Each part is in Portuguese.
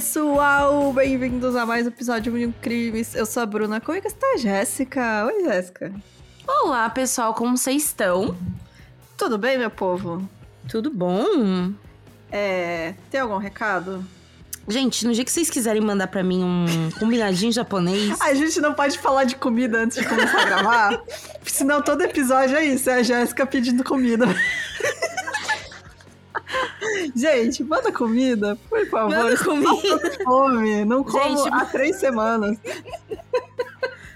Pessoal! Bem-vindos a mais um episódio de Crimes. Eu sou a Bruna. Como é que está, Jéssica? Oi, Jéssica. Olá, pessoal, como vocês estão? Tudo bem, meu povo? Tudo bom? É. Tem algum recado? Gente, no dia que vocês quiserem mandar pra mim um combinadinho japonês. A gente não pode falar de comida antes de começar a gravar. Senão todo episódio é isso, é a Jéssica pedindo comida. Gente, manda comida, por favor. Manda comida. Fome, não como Gente, há três semanas.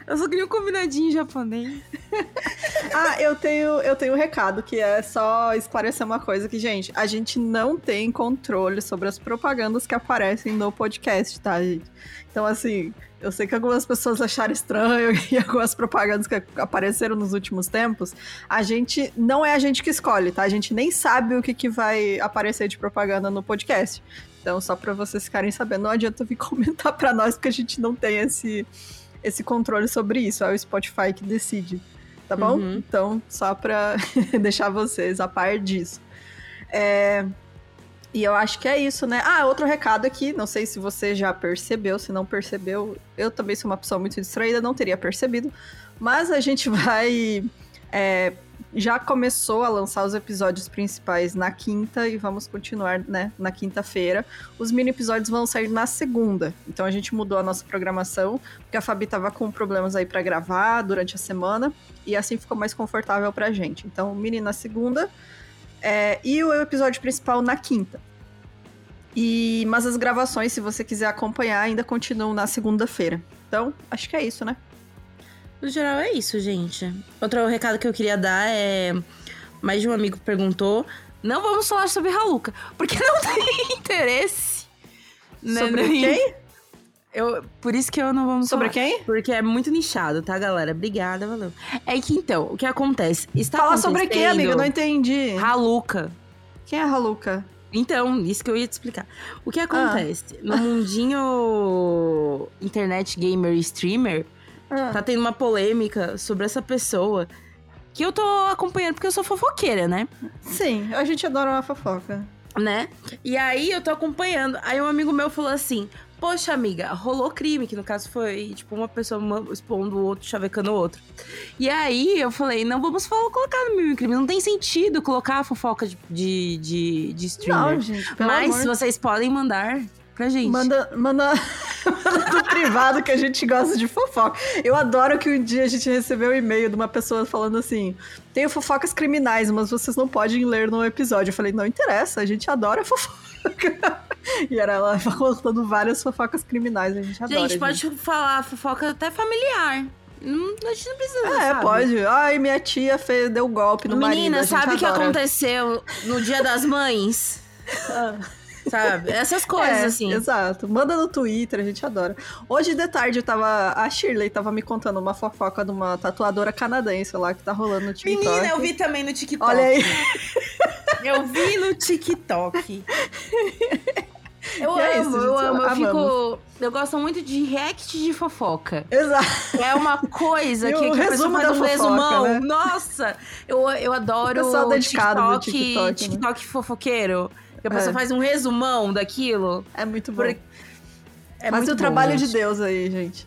Eu só queria um combinadinho japonês. Ah, eu tenho, eu tenho um recado que é só esclarecer uma coisa que, gente, a gente não tem controle sobre as propagandas que aparecem no podcast, tá, gente? Então, assim, eu sei que algumas pessoas acharam estranho e algumas propagandas que apareceram nos últimos tempos, a gente não é a gente que escolhe, tá? A gente nem sabe o que, que vai aparecer de propaganda no podcast. Então, só pra vocês ficarem sabendo, não adianta vir comentar pra nós, porque a gente não tem esse, esse controle sobre isso. É o Spotify que decide, tá bom? Uhum. Então, só pra deixar vocês a par disso. É... E eu acho que é isso, né? Ah, outro recado aqui, não sei se você já percebeu, se não percebeu, eu também sou uma pessoa muito distraída, não teria percebido, mas a gente vai. é, já começou a lançar os episódios principais na quinta e vamos continuar, né, na quinta-feira. Os mini episódios vão sair na segunda. Então a gente mudou a nossa programação, porque a Fabi tava com problemas aí pra gravar durante a semana e assim ficou mais confortável pra gente. Então, mini na segunda é, e o episódio principal na quinta. E, mas as gravações, se você quiser acompanhar, ainda continuam na segunda-feira. Então, acho que é isso, né? No geral é isso, gente. Outro recado que eu queria dar é. Mais de um amigo perguntou. Não vamos falar sobre Haluca, porque não tem interesse. né, Sobre nem- quem? Eu, por isso que eu não vamos Sobre falar. quem? Porque é muito nichado, tá, galera? Obrigada, valeu. É que então, o que acontece? Está Fala sobre quem, amiga? Não entendi. Haluca. Quem é a Haluca? Então, isso que eu ia te explicar. O que acontece? No mundinho internet gamer e streamer, Ah, tá tendo uma polêmica sobre essa pessoa que eu tô acompanhando porque eu sou fofoqueira, né? Sim, a gente adora uma fofoca. Né? E aí eu tô acompanhando. Aí um amigo meu falou assim: Poxa, amiga, rolou crime, que no caso foi, tipo, uma pessoa expondo o outro, chavecando o outro. E aí eu falei, não vamos colocar no meu crime. Não tem sentido colocar a fofoca de, de, de, de streamer. Não, gente, Mas amor. vocês podem mandar pra gente. Manda, manda, manda no privado que a gente gosta de fofoca. Eu adoro que um dia a gente recebeu um e-mail de uma pessoa falando assim: tenho fofocas criminais, mas vocês não podem ler no episódio. Eu falei, não interessa, a gente adora fofoca. e era ela contando várias fofocas criminais, a gente adora. gente, pode falar fofoca até familiar. Não, a gente não precisa. É, sabe? pode. Ai, minha tia fez, deu golpe no marido. Menina, a gente sabe o que aconteceu no dia das mães? Ah. Sabe? Essas coisas, É, assim. Exato. Manda no Twitter, a gente adora. Hoje de tarde eu tava. A Shirley tava me contando uma fofoca de uma tatuadora canadense lá que tá rolando no TikTok. Menina, eu vi também no TikTok. Olha aí. Eu vi no TikTok. Eu é amo, isso, eu amo. Eu amamos. fico. Eu gosto muito de react de fofoca. Exato. É uma coisa que, o que a pessoa faz um fofoca, resumão. né? Nossa! Eu, eu adoro Pessoal dedicado do TikTok, TikTok, né? TikTok fofoqueiro. Que a pessoa É. faz um resumão daquilo. É muito bom. Por- É Mas muito o bom, trabalho gente. de Deus aí, gente.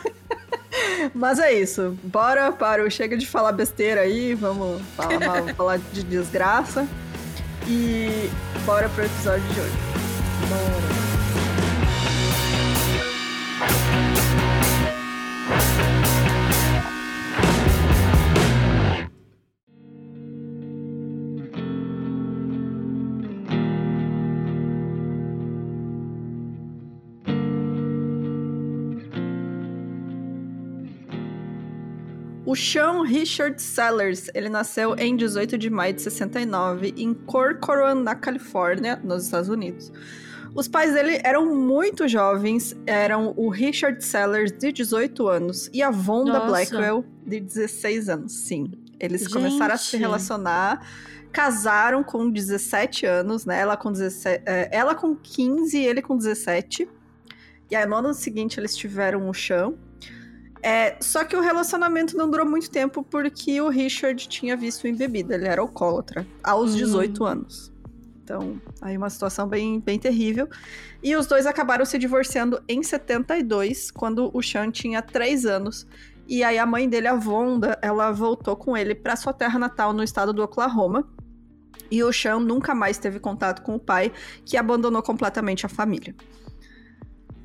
Mas é isso. Bora para o Chega de Falar Besteira aí. Vamos falar, falar de desgraça. E bora pro episódio de hoje. Bora. O Sean Richard Sellers, ele nasceu em 18 de maio de 69 em Corcoran, na Califórnia, nos Estados Unidos. Os pais dele eram muito jovens, eram o Richard Sellers, de 18 anos, e a Vonda Nossa. Blackwell, de 16 anos. Sim, eles Gente. começaram a se relacionar, casaram com 17 anos, né? Ela com, 17, é, ela com 15 e ele com 17. E aí, no ano seguinte, eles tiveram o chão. É, só que o relacionamento não durou muito tempo porque o Richard tinha visto em bebida, ele era alcoólatra, aos Hum. 18 anos. Então, aí uma situação bem, bem terrível. E os dois acabaram se divorciando em 72, quando o Sean tinha 3 anos. E aí a mãe dele, a Vonda, ela voltou com ele para sua terra natal no estado do Oklahoma. E o Sean nunca mais teve contato com o pai, que abandonou completamente a família.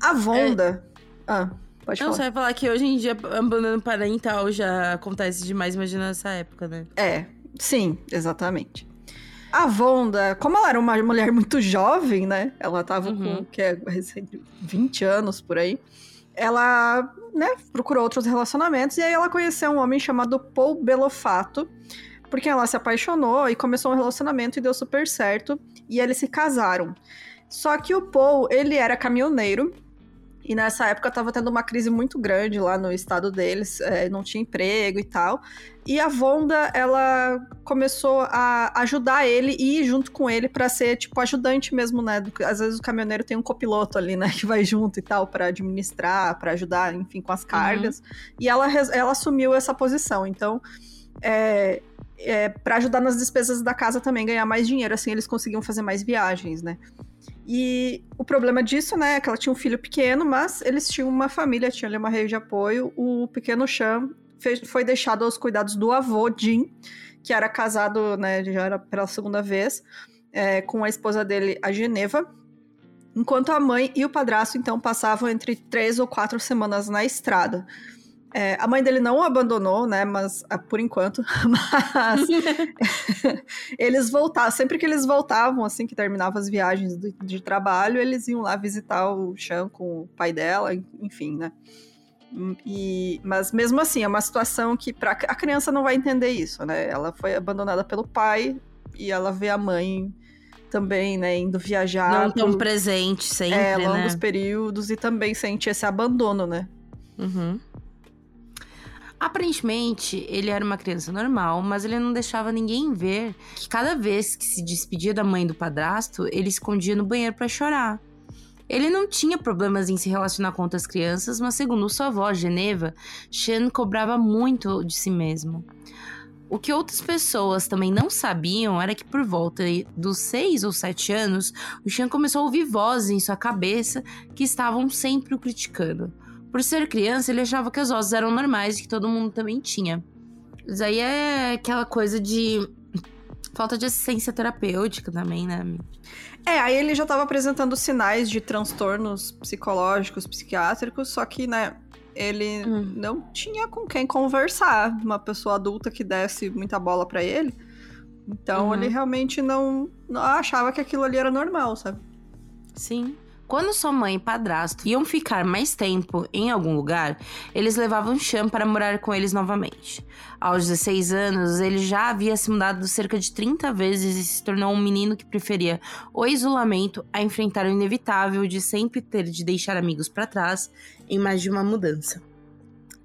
A Vonda. É... Ah, pode Não, falar. você vai falar que hoje em dia abandono parental já acontece demais, imagina nessa época, né? É, sim, exatamente. A Vonda, como ela era uma mulher muito jovem, né? Ela tava Uhum. com que é, 20 anos por aí. Ela, né, procurou outros relacionamentos e aí ela conheceu um homem chamado Paul Belofato, porque ela se apaixonou e começou um relacionamento e deu super certo, e eles se casaram. Só que o Paul, ele era caminhoneiro, e nessa época tava tendo uma crise muito grande lá no estado deles, é, não tinha emprego e tal. E a Vonda, ela começou a ajudar ele e ir junto com ele pra ser, tipo, ajudante mesmo, né? Às vezes o caminhoneiro tem um copiloto ali, né? Que vai junto e tal, pra administrar, pra ajudar, enfim, com as cargas. E ela, ela assumiu essa posição. Então, é, é, para ajudar nas despesas da casa também, ganhar mais dinheiro, assim eles conseguiam fazer mais viagens, né? E o problema disso, né, é que ela tinha um filho pequeno, mas eles tinham uma família, tinham ali uma rede de apoio. O pequeno fez- foi deixado aos cuidados do avô, Jim, que era casado, né, já era pela segunda vez, é, com a esposa dele, a Geneva. Enquanto a mãe e o padrasto, então, passavam entre três ou quatro semanas na estrada. É, a mãe dele não o abandonou, né? Mas ah, por enquanto. Mas eles voltavam, sempre que eles voltavam, assim que terminavam as viagens de, de trabalho, eles iam lá visitar o Sean com o pai dela, enfim, né? E, mas mesmo assim, é uma situação que pra, a criança não vai entender isso, né? Ela foi abandonada pelo pai e ela vê a mãe também, né, indo viajar. Não tão por, presente sempre, é, né? longos períodos e também sente esse abandono, né? Uhum. Aparentemente, ele era uma criança normal, mas ele não deixava ninguém ver que cada vez que se despedia da mãe do padrasto, ele escondia no banheiro pra chorar. Ele não tinha problemas em se relacionar com outras crianças, mas segundo sua avó, Geneva, Shan cobrava muito de si mesmo. O que outras pessoas também não sabiam era que por volta dos seis ou sete anos, o Sean começou a ouvir vozes em sua cabeça que estavam sempre o criticando. Por ser criança, ele achava que as vozes eram normais e que todo mundo também tinha. Isso aí é aquela coisa de falta de assistência terapêutica também, né? É, aí ele já estava apresentando sinais de transtornos psicológicos, psiquiátricos, só que, né, ele Hum. não tinha com quem conversar, uma pessoa adulta que desse muita bola pra ele. Então Uhum. ele realmente não, não achava que aquilo ali era normal, sabe? Sim. Quando sua mãe e padrasto iam ficar mais tempo em algum lugar, eles levavam Sean para morar com eles novamente. Aos 16 anos, ele já havia se mudado cerca de 30 vezes e se tornou um menino que preferia o isolamento a enfrentar o inevitável de sempre ter de deixar amigos para trás em mais de uma mudança.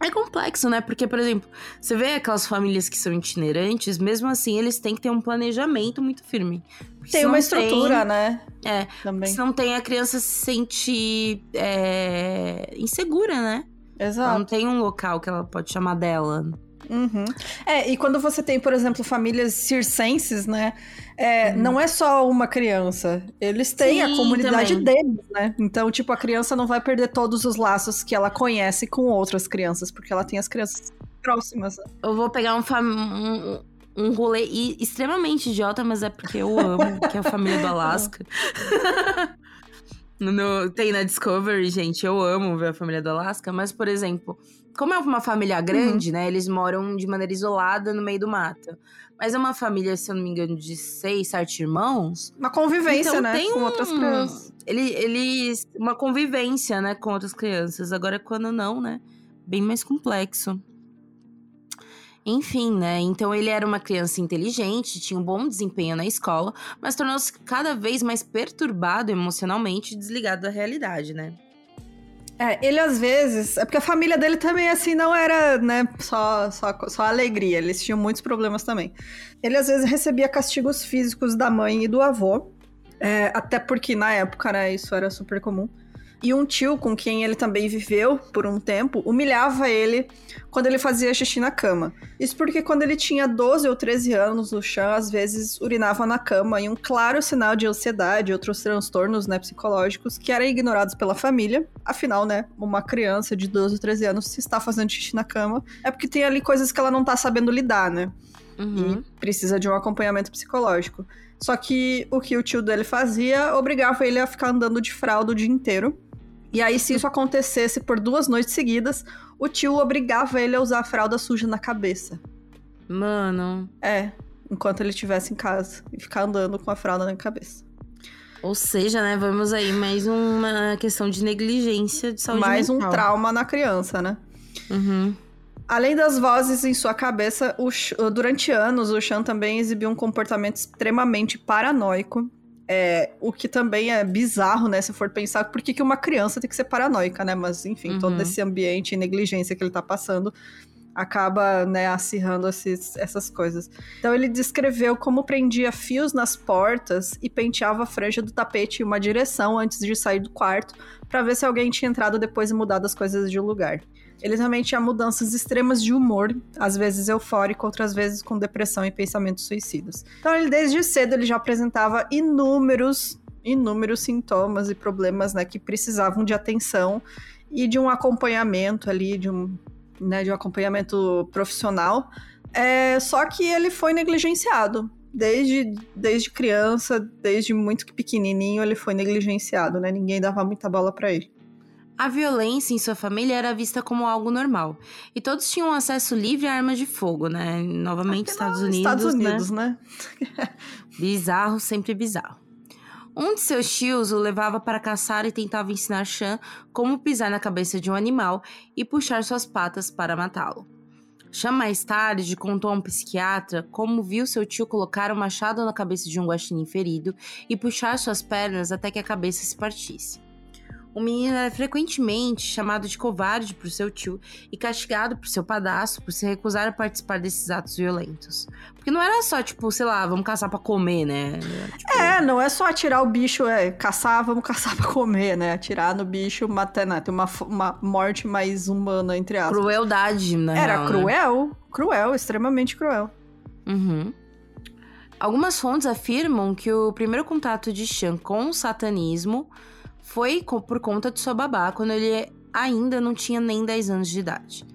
É complexo, né? Porque, por exemplo, você vê aquelas famílias que são itinerantes, mesmo assim, eles têm que ter um planejamento muito firme. Tem uma estrutura, né? É, Também. se não tem, a criança se sente é, insegura, né? Ela Exato. não tem um local que ela pode chamar dela. Uhum. É, e quando você tem, por exemplo, famílias circenses, né? é, Uhum. Não é só uma criança. Eles têm a Sim, comunidade também. deles, né? Então, tipo, a criança não vai perder todos os laços que ela conhece com outras crianças, porque ela tem as crianças próximas. né? Eu vou pegar um, fam- um, um rolê extremamente idiota, mas é porque eu amo, que é a família do Alasca. No- tem na Discovery, gente, eu amo ver a família do Alasca, mas, por exemplo, como é uma família grande, né? Eles moram de maneira isolada no meio do mato. Mas é uma família, se eu não me engano, de seis, sete irmãos. Uma convivência, Então, né? Com um- outras crianças. Ele, eles. Uma convivência, né, com outras crianças. Agora, quando não, né? Bem mais complexo. Enfim, né? Então ele era uma criança inteligente, tinha um bom desempenho na escola, mas tornou-se cada vez mais perturbado emocionalmente e desligado da realidade, né? É, ele às vezes. É porque a família dele também, assim, não era, né, só, só, só alegria. Eles tinham muitos problemas também. Ele às vezes recebia castigos físicos da mãe e do avô. é, até porque na época, né, isso era super comum. E um tio com quem ele também viveu por um tempo humilhava ele quando ele fazia xixi na cama. Isso porque quando ele tinha 12 ou 13 anos, o Chan às vezes urinava na cama e um claro sinal de ansiedade e outros transtornos né, psicológicos que eram ignorados pela família. Afinal, né, uma criança de 12 ou 13 anos se está fazendo xixi na cama é porque tem ali coisas que ela não tá sabendo lidar, né? Uhum. E precisa de um acompanhamento psicológico. Só que o que o tio dele fazia obrigava ele a ficar andando de fralda o dia inteiro. E aí, se isso acontecesse por duas noites seguidas, o tio obrigava ele a usar a fralda suja na cabeça. Mano. É, enquanto ele estivesse em casa. E ficar andando com a fralda na cabeça. Ou seja, né, vamos aí mais uma questão de negligência de saúde mais mental. Um trauma na criança, né? Uhum. Além das vozes em sua cabeça, o, durante anos o Chan também exibiu um comportamento extremamente paranoico. É, o que também é bizarro, né? Se for pensar, por que, que uma criança tem que ser paranoica, né? Mas, enfim, uhum. todo esse ambiente e negligência que ele tá passando acaba, né, acirrando esses, essas coisas. Então ele descreveu como prendia fios nas portas e penteava a franja do tapete em uma direção antes de sair do quarto, para ver se alguém tinha entrado depois e mudado as coisas de lugar. Ele também tinha mudanças extremas de humor, às vezes eufórico, outras vezes com depressão e pensamentos suicidas. Então, ele desde cedo ele já apresentava inúmeros, inúmeros sintomas e problemas, né, que precisavam de atenção e de um acompanhamento ali, de um, né, de um acompanhamento profissional. É, só que ele foi negligenciado. Desde, desde criança, desde muito pequenininho, ele foi negligenciado, né? Ninguém dava muita bola para ele. A violência em sua família era vista como algo normal. E todos tinham acesso livre a armas de fogo, né? Novamente, Estados Unidos. Estados Unidos, né? né? bizarro, sempre bizarro. Um de seus tios o levava para caçar e tentava ensinar Chan como pisar na cabeça de um animal e puxar suas patas para matá-lo. Chan mais tarde contou a um psiquiatra como viu seu tio colocar um machado na cabeça de um guaxinim ferido e puxar suas pernas até que a cabeça se partisse. O menino era frequentemente chamado de covarde por seu tio e castigado por seu padrasto por se recusar a participar desses atos violentos. Porque não era só, tipo, sei lá, vamos caçar pra comer, né? Tipo... É, não é só atirar o bicho, é caçar, vamos caçar pra comer, né? Atirar no bicho, matar, né? Tem uma, uma morte mais humana, entre aspas. Crueldade, né? Era real, cruel, né? cruel, extremamente cruel. Uhum. Algumas fontes afirmam que o primeiro contato de Chan com o satanismo foi por conta de sua babá quando ele ainda não tinha nem 10 anos de idade.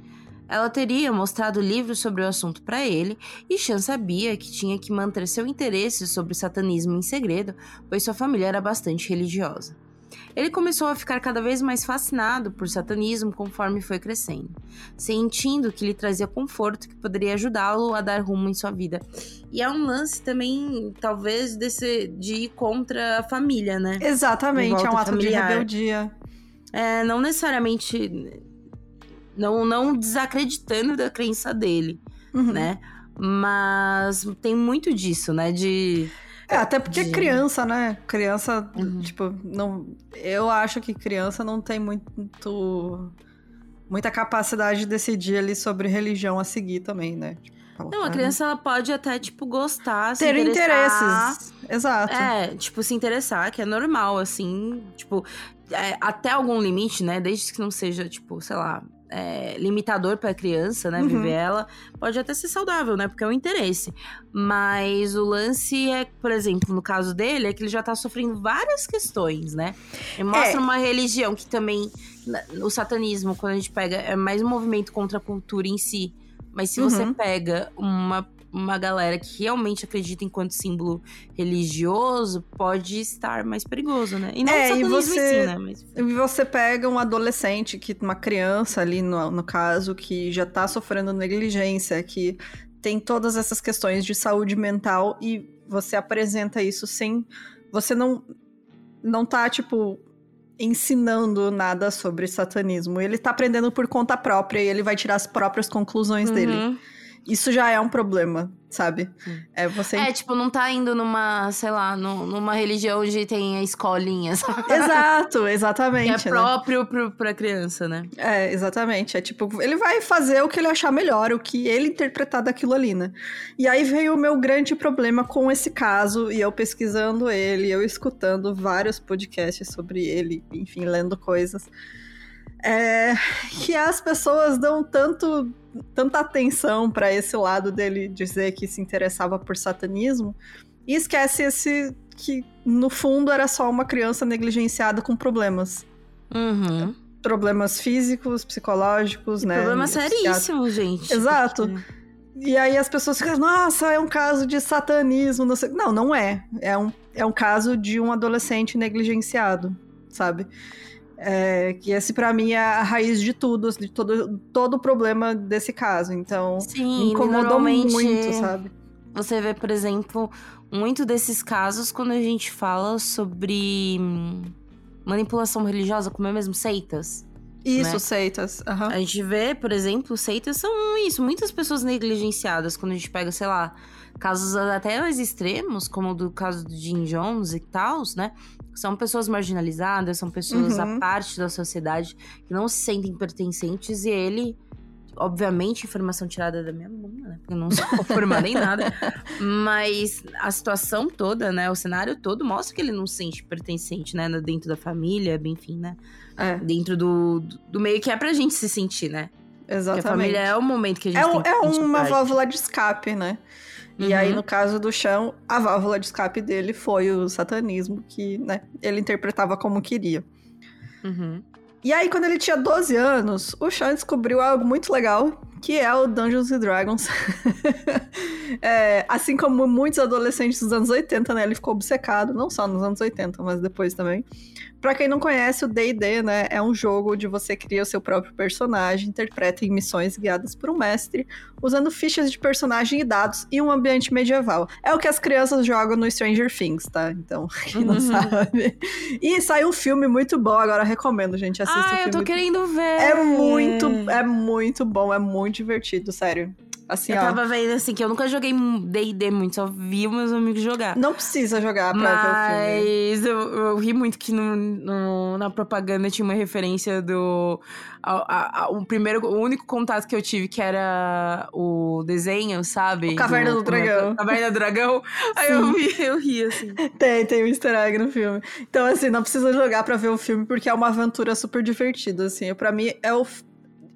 Ela teria mostrado livros sobre o assunto para ele e Chan sabia que tinha que manter seu interesse sobre satanismo em segredo, pois sua família era bastante religiosa. Ele começou a ficar cada vez mais fascinado por satanismo conforme foi crescendo, sentindo que lhe trazia conforto que poderia ajudá-lo a dar rumo em sua vida. E é um lance também, talvez, desse, de ir contra a família, né? Exatamente, é um ato familiar. de rebeldia. É, não necessariamente. Não, não desacreditando da crença dele, uhum. né? Mas tem muito disso, né? De é, até porque de... criança, né? Criança, uhum. tipo, não. Eu acho que criança não tem muito. Muita capacidade de decidir ali sobre religião a seguir também, né? Tipo, não, a criança ela pode até, tipo, gostar, Ter interesses. Exato. É, tipo, se interessar, que é normal, assim. Tipo, é, até algum limite, né? Desde que não seja, tipo, sei lá, é, limitador para a criança, né? Uhum. Viver ela pode até ser saudável, né? Porque é um interesse. Mas o lance é, por exemplo, no caso dele, é que ele já tá sofrendo várias questões, né? E mostra é. uma religião que também. O satanismo, quando a gente pega, é mais um movimento contra a cultura em si. Mas se uhum. você pega uma uma galera que realmente acredita enquanto símbolo religioso pode estar mais perigoso, né? E não é, e você, si, né? Mas... você pega um adolescente, que uma criança ali, no, no caso, que já tá sofrendo negligência, que tem todas essas questões de saúde mental e você apresenta isso sem... Você não, não tá, tipo, ensinando nada sobre satanismo. Ele tá aprendendo por conta própria e ele vai tirar as próprias conclusões uhum. dele. Isso já é um problema, sabe? É você. É, tipo, não tá indo numa, sei lá, numa religião onde tem a escolinha, sabe? Exato, exatamente. Que é né? próprio pro, pra criança, né? É, exatamente. É tipo, ele vai fazer o que ele achar melhor, o que ele interpretar daquilo ali, né? E aí veio o meu grande problema com esse caso, e eu pesquisando ele, eu escutando vários podcasts sobre ele, enfim, lendo coisas. É, que as pessoas dão tanto tanta atenção para esse lado dele dizer que se interessava por satanismo e esquece esse que no fundo era só uma criança negligenciada com problemas. Uhum. Problemas físicos, psicológicos, e né? Problemas seríssimos, gente. Exato. Porque... E aí as pessoas ficam, nossa, é um caso de satanismo. Não, sei. não, não é. É um, é um caso de um adolescente negligenciado, sabe? É, que esse para mim é a raiz de tudo, de todo, todo o problema desse caso. Então, Sim, me incomodou muito, sabe? Você vê, por exemplo, muito desses casos quando a gente fala sobre hum, manipulação religiosa, como é mesmo seitas. Isso, né? seitas. Uhum. A gente vê, por exemplo, seitas são isso, muitas pessoas negligenciadas. Quando a gente pega, sei lá, casos até mais extremos, como o do caso do Jim Jones e tal, né? São pessoas marginalizadas, são pessoas Uhum. à parte da sociedade que não se sentem pertencentes e ele. Obviamente, informação tirada da minha bunda, né? Porque eu não sou formada em nada. Mas a situação toda, né? O cenário todo mostra que ele não se sente pertencente, né? Dentro da família, enfim, né? É, Dentro do, do meio que é pra gente se sentir, né? Porque a exatamente. família é o momento que a gente É, tem que é uma válvula de escape, né? E Uhum. aí, no caso do chão, a válvula de escape dele foi o satanismo, que né, ele interpretava como queria. Uhum. E aí, quando ele tinha 12 anos, o Sean descobriu algo muito legal, que é o Dungeons and Dragons. É, assim como muitos adolescentes dos anos 80, né? Ele ficou obcecado, não só nos anos 80, mas depois também. Pra quem não conhece, o D&D, né, é um jogo onde você cria o seu próprio personagem, interpreta em missões guiadas por um mestre, usando fichas de personagem e dados e um ambiente medieval. É o que as crianças jogam no Stranger Things, tá? Então, quem não Uhum. sabe. E saiu um filme muito bom, agora recomendo, gente, assista o Ah, filme. eu tô querendo ver. É muito, é muito bom, é muito divertido, sério. Assim, Eu ó, tava vendo assim, que eu nunca joguei D&D muito, só vi os meus amigos jogar. não precisa jogar pra ver o filme. Mas eu, eu ri muito que no, no- na propaganda tinha uma referência do. a- a- a- o primeiro, o único contato que eu tive que era o desenho, sabe? O Caverna do Dragão. Caverna do Dragão. Aí eu, vi, eu ri assim. Tem, tem um easter egg no filme. Então, assim, não precisa jogar pra ver o filme, porque é uma aventura super divertida, assim. Pra mim, é o...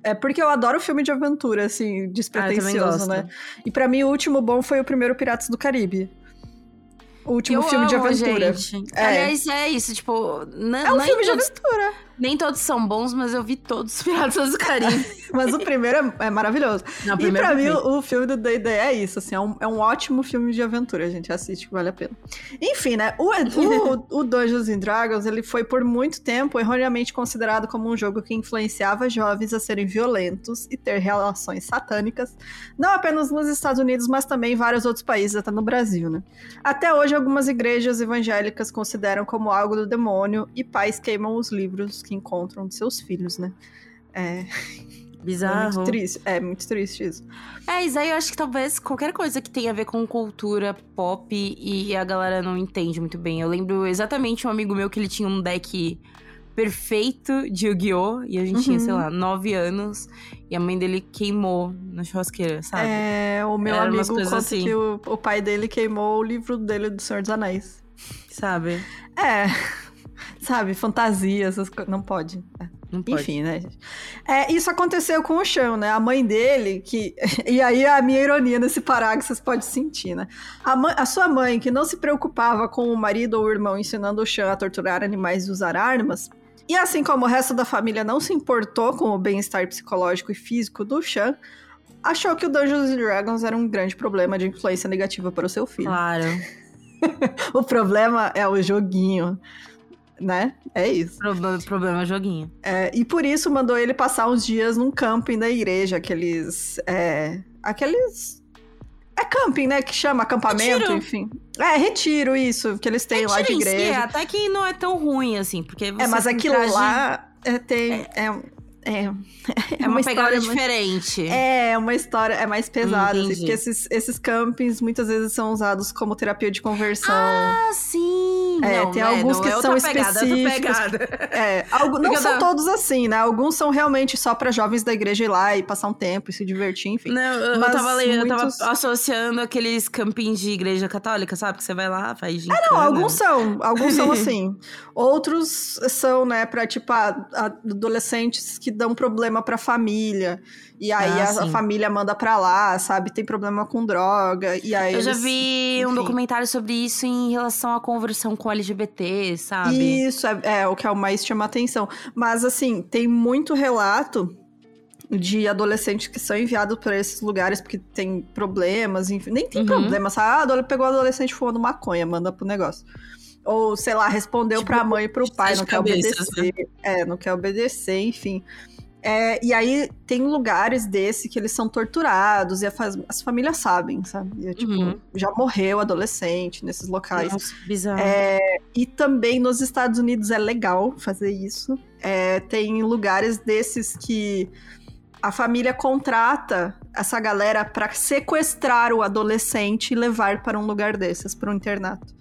É porque eu adoro filme de aventura, assim, Ah, despretensioso, gosto. né? E pra mim, o último bom foi o primeiro Piratas do Caribe. O último eu filme de amo, aventura. Gente. É. Aliás, é isso, tipo. É um filme de aventura. Nem todos são bons, mas eu vi todos os Piratas do Caribe. Mas o primeiro é, é maravilhoso. Não, E pra mim, o, o filme do D&D é isso, assim, é um, é um ótimo filme de aventura, gente, assiste que vale a pena. Enfim, né, o, o, o Dungeons and Dragons, ele foi por muito tempo erroneamente considerado como um jogo que influenciava jovens a serem violentos e ter relações satânicas, não apenas nos Estados Unidos, mas também em vários outros países, até no Brasil, né. Até hoje, algumas igrejas evangélicas consideram como algo do demônio e pais queimam os livros que encontram de seus filhos, né. É, é Bizarro. muito triste, é muito triste isso. É, isso aí eu acho que talvez qualquer coisa que tenha a ver com cultura pop e a galera não entende muito bem. Eu lembro exatamente um amigo meu que ele tinha um deck perfeito de Yu-Gi-Oh! E a gente tinha, Uhum. sei lá, nove anos. E a mãe dele queimou na churrasqueira, sabe? É, o meu Era amigo conta assim. que o, o pai dele queimou o livro dele do Senhor dos Anéis. Sabe? É, sabe, fantasia, essas coisas. Não pode. É. Não pode. Enfim, né, gente? É, isso aconteceu com o Chão, né? A mãe dele, que. E aí a minha ironia nesse parágrafo vocês podem sentir, né? A, mãe- a sua mãe, que não se preocupava com o marido ou o irmão ensinando o Chão a torturar animais e usar armas. E assim como o resto da família não se importou com o bem-estar psicológico e físico do Chan, achou que o Dungeons and Dragons era um grande problema de influência negativa para o seu filho. Claro. O problema é o joguinho, né? É isso. Pro- problema é joguinho. É, e por isso mandou ele passar uns dias num camping da igreja, aqueles. É, aqueles. É camping, né? Que chama acampamento, Retiro. enfim. É, retiro, isso, que eles têm lá de Retiro em si, igreja. até que não é tão ruim assim, porque você É, mas aquilo traje- lá é, tem. É, É, é uma, uma pegada diferente. É, uma história é mais pesada, assim, porque esses, esses campings muitas vezes são usados como terapia de conversão. Ah, sim! É, não, tem é, alguns que é são pegada, específicos. É, algo, não são todos assim, né? Alguns são realmente só para jovens da igreja ir lá e passar um tempo e se divertir, enfim. Não, eu, eu tava lendo, muitos... eu tava associando aqueles campings de igreja católica, sabe? Que você vai lá, faz gincana. É, não, alguns são, alguns são assim. Outros são, né, pra, tipo, adolescentes que dão problema pra família. E aí ah, a, a, família manda pra lá, sabe? Tem problema com droga. E aí Eu eles, já vi enfim. um documentário sobre isso em relação à conversão com LGBT, sabe? Isso, é, é o que é o mais chama atenção. Mas, assim, tem muito relato de adolescentes que são enviados para esses lugares porque tem problemas, enfim, nem tem uhum. problema, sabe? Ah, pegou o adolescente fumando maconha, manda pro negócio. Ou, sei lá, respondeu tipo, pra mãe e pro pai, não quer cabeças, obedecer. Né? É, não quer obedecer, enfim. É, e aí tem lugares desse que eles são torturados e as famílias sabem, sabe? E, tipo, uhum. já morreu adolescente nesses locais. Nossa, bizarro. É, e também nos Estados Unidos é legal fazer isso. É, tem lugares desses que a família contrata essa galera para sequestrar o adolescente e levar para um lugar desses, para um internato.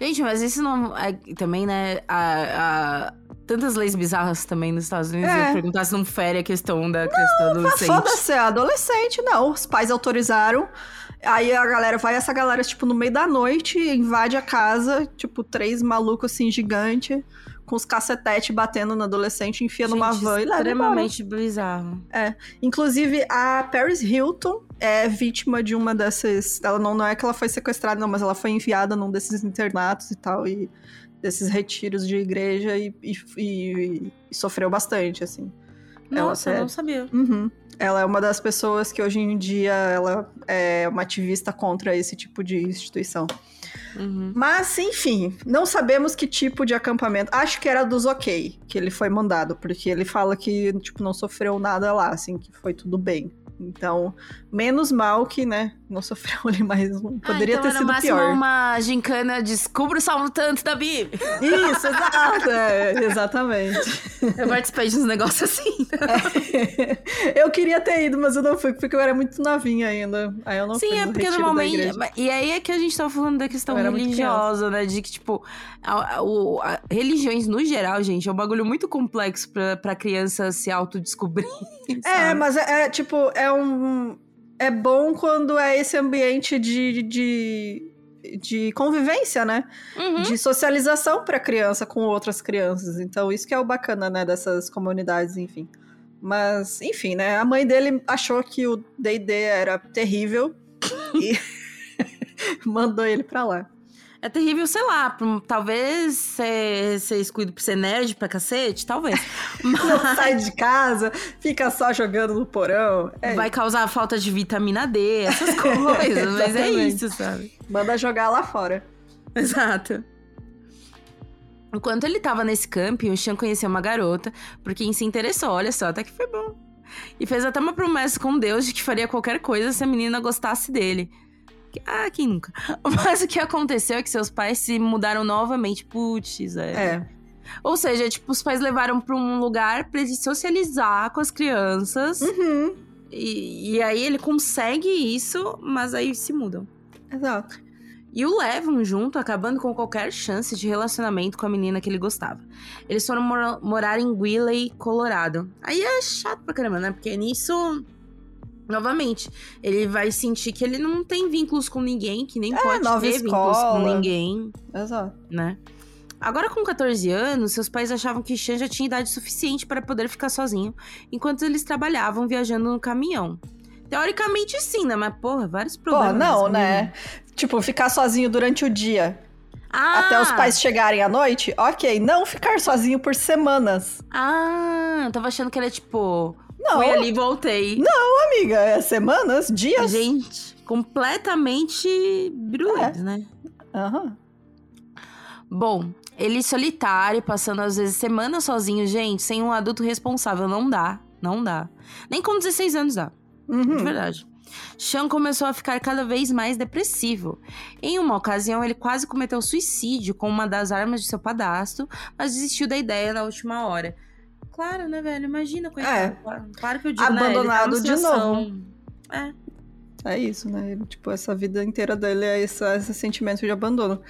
Gente, mas isso não. É, também, né? A, a, tantas leis bizarras também nos Estados Unidos. É. Eu perguntar se não fere a questão da questão adolescente. Foda-se, é adolescente, não. Os pais autorizaram. Aí a galera vai, essa galera, tipo, no meio da noite, invade a casa, tipo, três malucos assim, gigante com os cacetetes batendo no adolescente, enfia Gente, numa van e leva extremamente bizarro. É. Inclusive, a Paris Hilton é vítima de uma dessas... Ela não, não é que ela foi sequestrada, não, mas ela foi enviada num desses internatos e tal, e desses retiros de igreja e, e, e, e sofreu bastante, assim. Nossa, ela, eu não sabia. Uhum. Ela é uma das pessoas que hoje em dia ela é uma ativista contra esse tipo de instituição. Uhum. Mas, enfim, não sabemos que tipo de acampamento. Acho que era dos ok que ele foi mandado, porque ele fala que, tipo, não sofreu nada lá, assim, que foi tudo bem. Então, menos mal que, né, não sofreu ali mais um. Poderia ah, então ter sido máximo pior. uma gincana, descubra o salmo tanto da Bíblia. Isso, exato. É, exatamente. Eu participei de uns negócios assim. É. Eu queria ter ido, mas eu não fui, porque eu era muito novinha ainda. Aí eu não Sim, fui é porque normalmente. E aí é que a gente tava falando da questão religiosa, né? De que, tipo, a, a, a, religiões no geral, gente, é um bagulho muito complexo pra, pra criança se autodescobrir. É, mas é, é tipo, é um é bom quando é esse ambiente de, de, de convivência, né? Uhum. De socialização para criança com outras crianças. Então, isso que é o bacana, né, dessas comunidades, enfim. Mas, enfim, né? A mãe dele achou que o D&D era terrível e mandou ele para lá. É terrível, sei lá, talvez ser, ser excluído por ser nerd pra cacete, talvez. Mas... Não sai de casa, fica só jogando no porão. É Vai causar falta de vitamina D, essas coisas, mas é isso, sabe? Manda jogar lá fora. Exato. Enquanto ele tava nesse camping, o Sean conheceu uma garota, por quem se interessou, olha só, até que foi bom. E fez até uma promessa com Deus de que faria qualquer coisa se a menina gostasse dele. Ah, quem nunca? Mas o que aconteceu é que seus pais se mudaram novamente. Putz, é. é. Ou seja, tipo, os pais levaram pra um lugar pra ele socializar com as crianças. Uhum. E, e aí ele consegue isso, mas aí se mudam. Exato. E o levam junto, acabando com qualquer chance de relacionamento com a menina que ele gostava. Eles foram mor morar em Wiley, Colorado. Aí é chato pra caramba, né? Porque nisso Novamente, ele vai sentir que ele não tem vínculos com ninguém, que nem é, pode ter escola. vínculos com ninguém. Exato. Né? Agora, com 14 anos, seus pais achavam que Chan já tinha idade suficiente para poder ficar sozinho, enquanto eles trabalhavam viajando no caminhão. Teoricamente, sim, né? Mas, porra, vários problemas. Pô, não, né? Tipo, ficar sozinho durante o dia. Ah. Até os pais chegarem à noite, ok. Não ficar sozinho por semanas. Ah, eu tava achando que era tipo não. Fui ali e voltei. Não, amiga, é semanas, dias. Gente, completamente bruleiros, é. né? Aham. Uhum. Bom, ele solitário, passando às vezes semanas sozinho, gente, sem um adulto responsável, não dá. Não dá. Nem com 16 anos dá. Uhum. De verdade. Sean começou a ficar cada vez mais depressivo. Em uma ocasião, ele quase cometeu suicídio com uma das armas de seu padastro, mas desistiu da ideia na última hora. Claro, né, velho? Imagina, coitado. É. Claro que eu digo, Abandonado né? de tá novo. É. É isso, né? Tipo, essa vida inteira dele é esse, esse sentimento de abandono.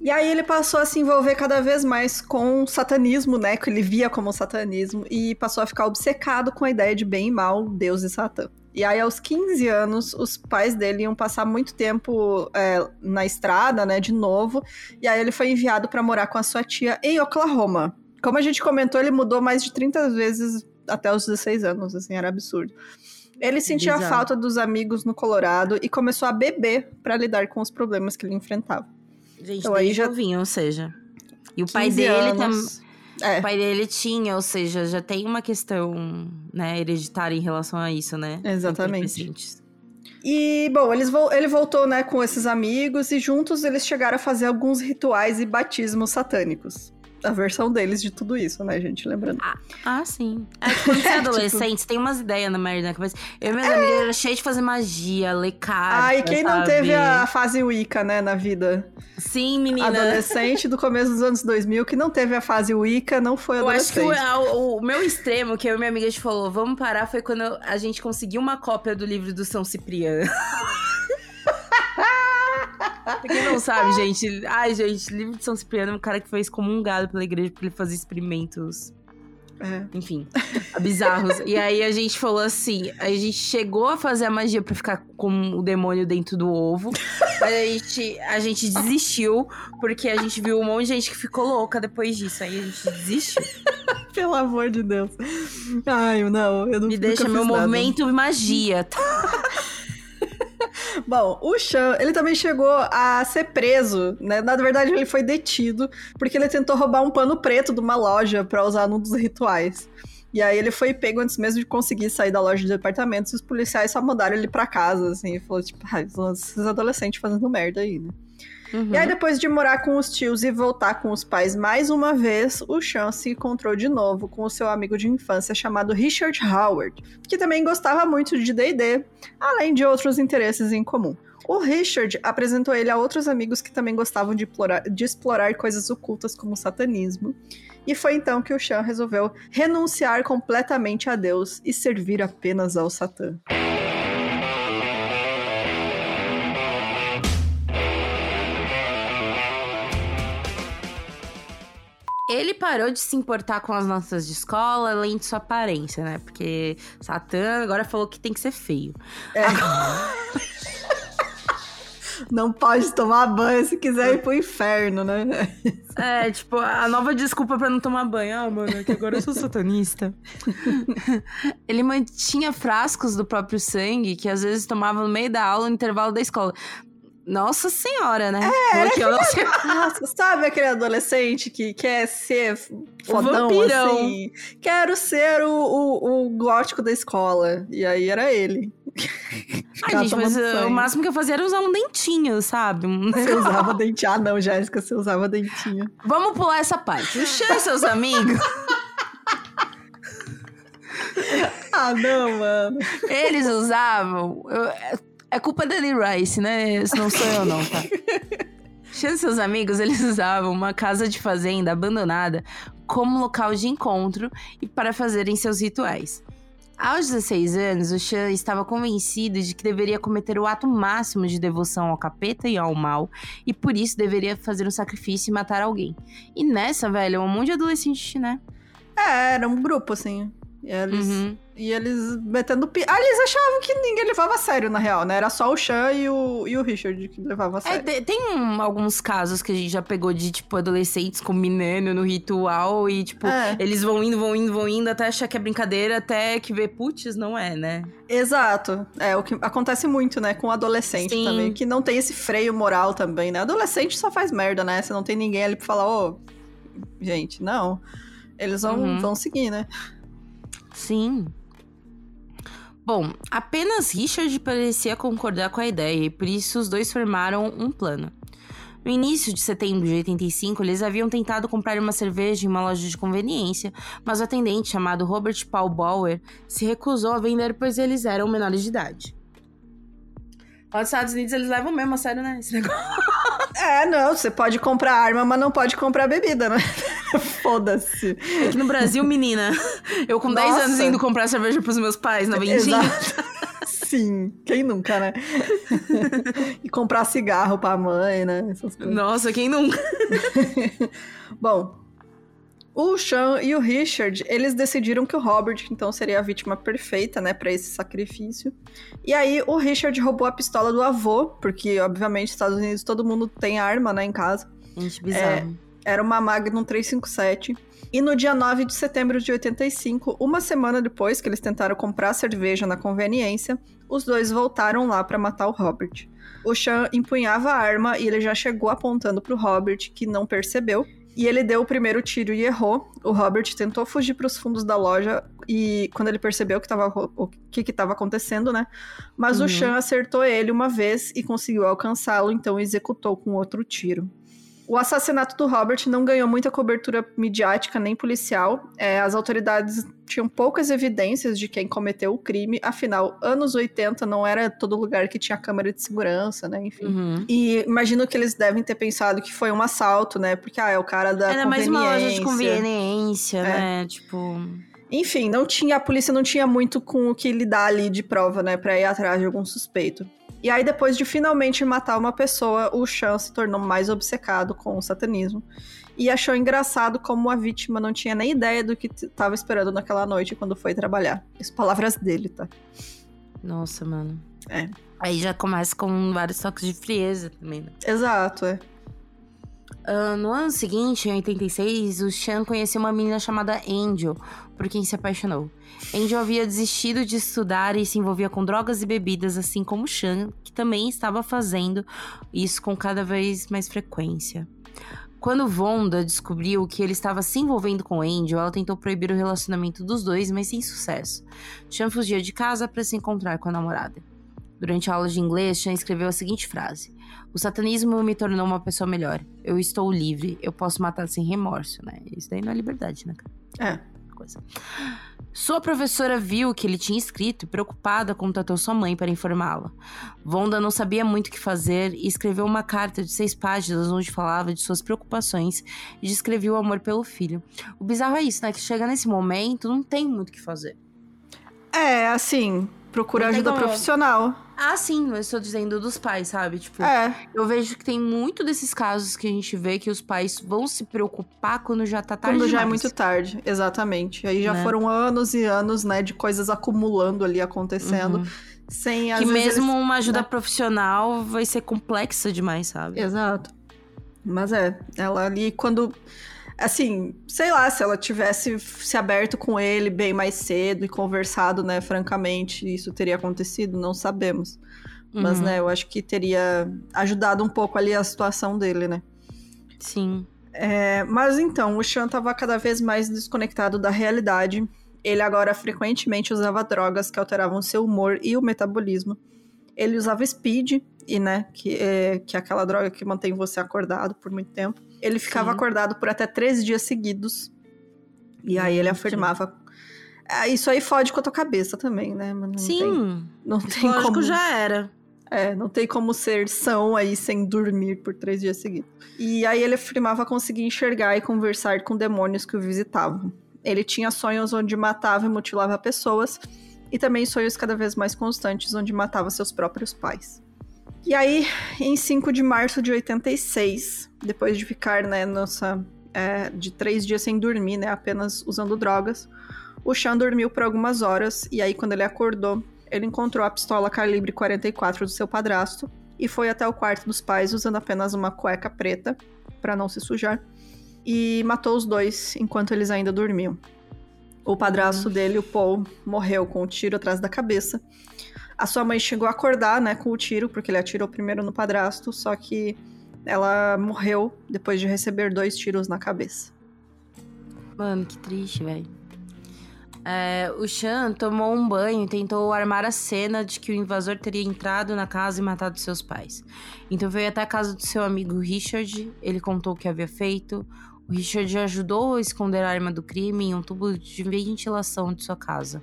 E aí ele passou a se envolver cada vez mais com satanismo, né? Que ele via como satanismo. E passou a ficar obcecado com a ideia de bem e mal, Deus e Satã. E aí, aos 15 anos, os pais dele iam passar muito tempo é, na estrada, né? De novo. E aí ele foi enviado para morar com a sua tia em Oklahoma. Como a gente comentou, ele mudou mais de 30 vezes até os 16 anos, assim, era absurdo. Ele sentia a falta dos amigos no Colorado e começou a beber para lidar com os problemas que ele enfrentava. Gente, Então, aí já- novinho, ou seja. E o pai 15 dele também. É, O pai dele tinha, ou seja, já tem uma questão, né, hereditária em relação a isso, né? Exatamente. E, bom, eles vol- ele voltou, né, com esses amigos e juntos eles chegaram a fazer alguns rituais e batismos satânicos. A versão deles de tudo isso, né, gente? Lembrando. Ah, sim. É que quando você é adolescente, você tem umas ideias na merda na cabeça. Eu e minhas amigas eram cheias de fazer magia, ler carta, Ah, e quem não sabe? teve a fase Wicca, né, na vida? Sim, menina. Adolescente do começo dos anos 2000 que não teve a fase Wicca, não foi Eu acho que adolescente. o, o- o meu extremo, que eu e minha amiga a gente falou, vamos parar, foi quando a gente conseguiu uma cópia do livro do São Cipriano. Pra quem não sabe, gente. Ai, gente, livro de São Cipriano é um cara que foi excomungado pela igreja porque ele fazia experimentos, É. enfim, bizarros. e aí a gente falou assim: a gente chegou a fazer a magia pra ficar com o demônio dentro do ovo. mas a gente, a gente desistiu porque a gente viu um monte de gente que ficou louca depois disso. Aí a gente desistiu. Pelo amor de Deus. Ai, não, eu não Me deixa meu nada. movimento magia. tá? Bom, o Chan, ele também chegou a ser preso, né? Na verdade, ele foi detido porque ele tentou roubar um pano preto de uma loja pra usar num dos rituais. E aí ele foi pego antes mesmo de conseguir sair da loja de departamentos e os policiais só mandaram ele pra casa, assim, e falou, tipo, ah, esses adolescentes fazendo merda aí, né? Uhum. E aí, depois de morar com os tios e voltar com os pais mais uma vez, o Sean se encontrou de novo com o seu amigo de infância chamado Richard Howard, que também gostava muito de D&D, além de outros interesses em comum. O Richard apresentou ele a outros amigos que também gostavam de explorar, de explorar coisas ocultas como o satanismo. E foi então que o Sean resolveu renunciar completamente a Deus e servir apenas ao Satã. Ele parou de se importar com as notas de escola, além de sua aparência, né? Porque Satã agora falou que tem que ser feio. É. Não pode tomar banho se quiser ir pro inferno, né? É, tipo, a nova desculpa pra não tomar banho. Ah, mano, é que agora eu sou satanista. Ele mantinha frascos do próprio sangue que às vezes tomava no meio da aula, no intervalo da escola. Nossa senhora, né? É, era eu não sei. Nossa, sabe aquele adolescente que quer ser fodão vampirão. assim? Quero ser o, o, o gótico da escola. E aí era ele. Ai, gente, mas uh, sangue. o máximo que eu fazia era usar um dentinho, sabe? Você usava dentinho. Ah, não, Jéssica, você usava dentinho. Vamos pular essa parte. O Xan seus amigos, Ah, não, mano. eles usavam. eu- é- é culpa da Annie Rice, né? Isso não sou eu, não, tá? Xan e seus amigos, eles usavam uma casa de fazenda abandonada como local de encontro e para fazerem seus rituais. Aos 16 anos, o Chan estava convencido de que deveria cometer o ato máximo de devoção ao capeta e ao mal, e por isso deveria fazer um sacrifício e matar alguém. E nessa, velho, um monte de adolescente, né? É, era um grupo, assim. E eles, Uhum. E eles metendo pi... Ah, eles achavam que ninguém levava a sério, na real, né? Era só o Chan e o, e o Richard que levavam a É, sério. te- tem um- alguns casos que a gente já pegou de, tipo, adolescentes combinando no ritual e, tipo, É. eles vão indo, vão indo, vão indo até achar que é brincadeira, até que vê, putz, não é, né? Exato. É o que acontece muito, né, com adolescente Sim. também, que não tem esse freio moral também, né? Adolescente só faz merda, né? Você não tem ninguém ali pra falar, ô, gente, não. Eles vão, Uhum. vão seguir, né? Sim. Bom, apenas Richard parecia concordar com a ideia e por isso os dois formaram um plano. No início de setembro de 85, eles haviam tentado comprar uma cerveja em uma loja de conveniência, mas o atendente chamado Robert Paul Bauer se recusou a vender pois eles eram menores de idade. Lá nos Estados Unidos eles levam mesmo a sério, né? Esse negócio. É, não, você pode comprar arma, mas não pode comprar bebida, né? Foda-se. É que no Brasil, menina, eu com 10 anos Nossa. indo comprar cerveja pros meus pais na vendinha. Exato. Sim, quem nunca, né? e comprar cigarro pra mãe, né? Essas coisas. Nossa, quem nunca? Bom, o Sean e o Richard, eles decidiram que o Robert, então, seria a vítima perfeita, né, pra esse sacrifício. E aí, o Richard roubou a pistola do avô, porque, obviamente, nos Estados Unidos todo mundo tem arma, né, em casa. Gente, bizarro. Era uma Magnum 357. E no dia 9 de setembro de 85, uma semana depois que eles tentaram comprar cerveja na conveniência, os dois voltaram lá pra matar o Robert. O Sean empunhava a arma e ele já chegou apontando pro Robert, que não percebeu. E ele deu o primeiro tiro e errou. O Robert tentou fugir para os fundos da loja e quando ele percebeu que tava, o que estava acontecendo, né? Mas Uhum. o Sean acertou ele uma vez e conseguiu alcançá-lo, então executou com outro tiro. O assassinato do Robert não ganhou muita cobertura midiática nem policial. É, as autoridades tinham poucas evidências de quem cometeu o crime, afinal, anos 80 não era todo lugar que tinha câmera de segurança, né? Enfim. Uhum. E imagino que eles devem ter pensado que foi um assalto, né? Porque, ah, é o cara da Era mais uma loja de conveniência. conveniência, né? Tipo. Enfim, não tinha, a polícia não tinha muito com o que lidar ali de prova, né? Pra ir atrás de algum suspeito. E aí, depois de finalmente matar uma pessoa, o Sean se tornou mais obcecado com o satanismo. E achou engraçado como a vítima não tinha nem ideia do que estava esperando naquela noite quando foi trabalhar. As palavras dele, tá? Nossa, mano. É. Aí já começa com vários toques de frieza também, né? Exato, é. Ah, no ano seguinte, em 86, o Sean conheceu uma menina chamada Angel, por quem se apaixonou. Angel havia desistido de estudar e se envolvia com drogas e bebidas, assim como Sean, que também estava fazendo isso com cada vez mais frequência. Quando Vonda descobriu que ele estava se envolvendo com Angel, ela tentou proibir o relacionamento dos dois, mas sem sucesso. Sean fugia de casa para se encontrar com a namorada. Durante a aula de inglês, Sean escreveu a seguinte frase: O satanismo me tornou uma pessoa melhor. Eu estou livre, eu posso matar sem remorso, né? Isso daí não é liberdade, né? É. Coisa. Sua professora viu o que ele tinha escrito e, preocupada, contatou sua mãe para informá-la. Vonda não sabia muito o que fazer e escreveu uma carta de seis páginas onde falava de suas preocupações e descrevia o amor pelo filho. O bizarro é isso, né? Que chega nesse momento, não tem muito o que fazer. É, assim, procura ajuda como- profissional. Ah, sim, eu estou dizendo dos pais, sabe? Tipo, É, eu vejo que tem muito desses casos que a gente vê que os pais vão se preocupar quando já tá tarde quando já é demais. muito tarde, exatamente. Aí já Né? foram anos e anos, né, de coisas acumulando ali, acontecendo, Uhum. sem Que mesmo eles- uma ajuda né? profissional vai ser complexa demais, sabe? Exato. Mas é, ela ali quando. Assim, sei lá, se ela tivesse se aberto com ele bem mais cedo e conversado, né, francamente, isso teria acontecido, não sabemos. Mas, Uhum. né, eu acho que teria ajudado um pouco ali a situação dele, né? Sim. É, mas então, o Sean estava cada vez mais desconectado da realidade. Ele agora frequentemente usava drogas que alteravam seu humor e o metabolismo. Ele usava speed, e, né, que é, que é aquela droga que mantém você acordado por muito tempo. Ele ficava Sim. acordado por até três dias seguidos. E aí ele afirmava. Ah, isso aí fode com a tua cabeça também, né? Mas não Tem, Sim. não tem Lógico, como. já era. É, não tem como ser são aí sem dormir por três dias seguidos. E aí ele afirmava conseguir enxergar e conversar com demônios que o visitavam. Ele tinha sonhos onde matava e mutilava pessoas, e também sonhos cada vez mais constantes onde matava seus próprios pais. E aí, em 5 de março de 86, depois de ficar, né, nessa, é, de três dias sem dormir, né, apenas usando drogas, o Sean dormiu por algumas horas, e aí quando ele acordou, ele encontrou a pistola calibre 44 do seu padrasto e foi até o quarto dos pais usando apenas uma cueca preta para não se sujar e matou os dois enquanto eles ainda dormiam. O padrasto dele, o Paul, morreu com um tiro atrás da cabeça. A sua mãe chegou a acordar, né, com o tiro, porque ele atirou primeiro no padrasto, só que ela morreu depois de receber dois tiros na cabeça. Mano, que triste, velho. É, o Sean tomou um banho e tentou armar a cena de que o invasor teria entrado na casa e matado seus pais. Então veio até a casa do seu amigo Richard, ele contou o que havia feito. O Richard ajudou a esconder a arma do crime em um tubo de ventilação de sua casa.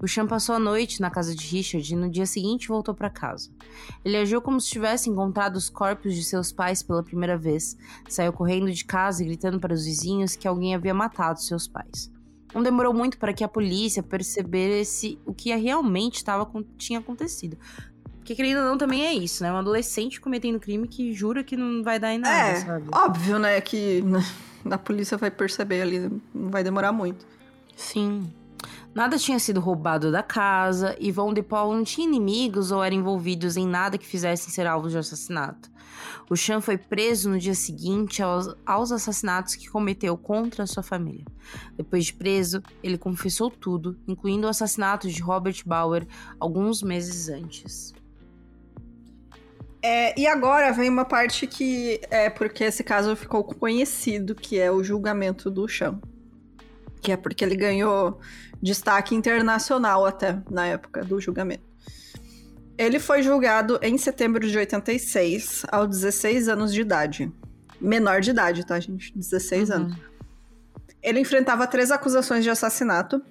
O Sean passou a noite na casa de Richard e no dia seguinte voltou para casa. Ele agiu como se tivesse encontrado os corpos de seus pais pela primeira vez. Saiu correndo de casa e gritando para os vizinhos que alguém havia matado seus pais. Não demorou muito para que a polícia percebesse o que realmente tava, tinha acontecido. Porque, querendo ou não, também é isso, né? Um adolescente cometendo crime que jura que não vai dar em nada, é, sabe? Óbvio, né? Que a polícia vai perceber ali, não vai demorar muito. Sim. Nada tinha sido roubado da casa e Von de Paul não tinha inimigos ou era envolvidos em nada que fizessem ser alvo de assassinato. O Chan foi preso no dia seguinte aos, aos assassinatos que cometeu contra sua família. Depois de preso, ele confessou tudo, incluindo o assassinato de Robert Bauer alguns meses antes. É, e agora vem uma parte que é porque esse caso ficou conhecido, que é o julgamento do Chan. Que é porque ele ganhou destaque internacional até na época do julgamento. Ele foi julgado em setembro de 86, aos 16 anos de idade. Menor de idade, tá, gente? 16 uhum. anos. Ele enfrentava três acusações de assassinato,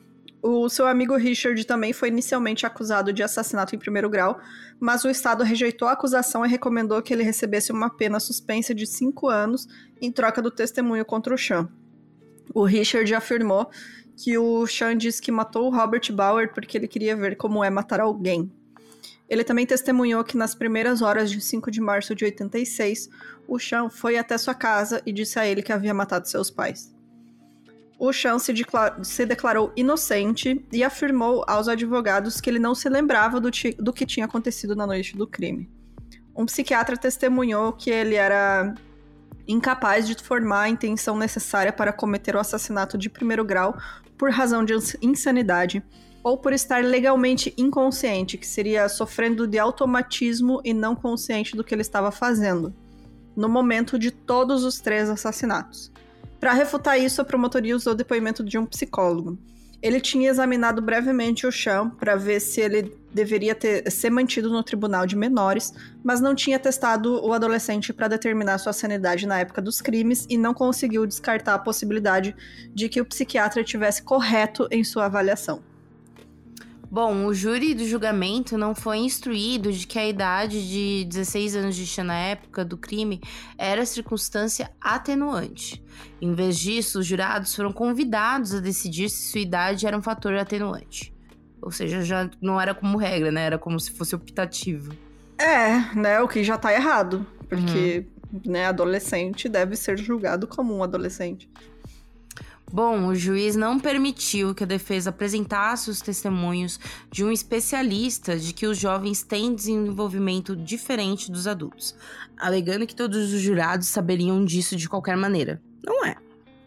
o seu amigo Richard também foi inicialmente acusado de assassinato em primeiro grau, mas o Estado rejeitou a acusação e recomendou que ele recebesse uma pena suspensa de cinco anos em troca do testemunho contra o Sean. O Richard afirmou que o Sean disse que matou o Robert Bauer porque ele queria ver como é matar alguém. Ele também testemunhou que nas primeiras horas de 5 de março de 86, o Sean foi até sua casa e disse a ele que havia matado seus pais o Chan se, se, declarou inocente e afirmou aos advogados que ele não se lembrava do, do que tinha acontecido na noite do crime. Um psiquiatra testemunhou que ele era incapaz de formar a intenção necessária para cometer o assassinato de primeiro grau por razão de insanidade ou por estar legalmente inconsciente, que seria sofrendo de automatismo e não consciente do que ele estava fazendo, no momento de todos os três assassinatos. Para refutar isso, a promotoria usou o depoimento de um psicólogo. Ele tinha examinado brevemente o chão para ver se ele deveria ter, ser mantido no tribunal de menores, mas não tinha testado o adolescente para determinar sua sanidade na época dos crimes e não conseguiu descartar a possibilidade de que o psiquiatra tivesse correto em sua avaliação. Bom, o júri do julgamento não foi instruído de que a idade de 16 anos de Xia na época do crime era circunstância atenuante. Em vez disso, os jurados foram convidados a decidir se sua idade era um fator atenuante. Ou seja, já não era como regra, né? Era como se fosse optativo. É, né? O que já tá errado. Porque, uhum. né, adolescente deve ser julgado como um adolescente. Bom, o juiz não permitiu que a defesa apresentasse os testemunhos de um especialista de que os jovens têm desenvolvimento diferente dos adultos, alegando que todos os jurados saberiam disso de qualquer maneira. Não é.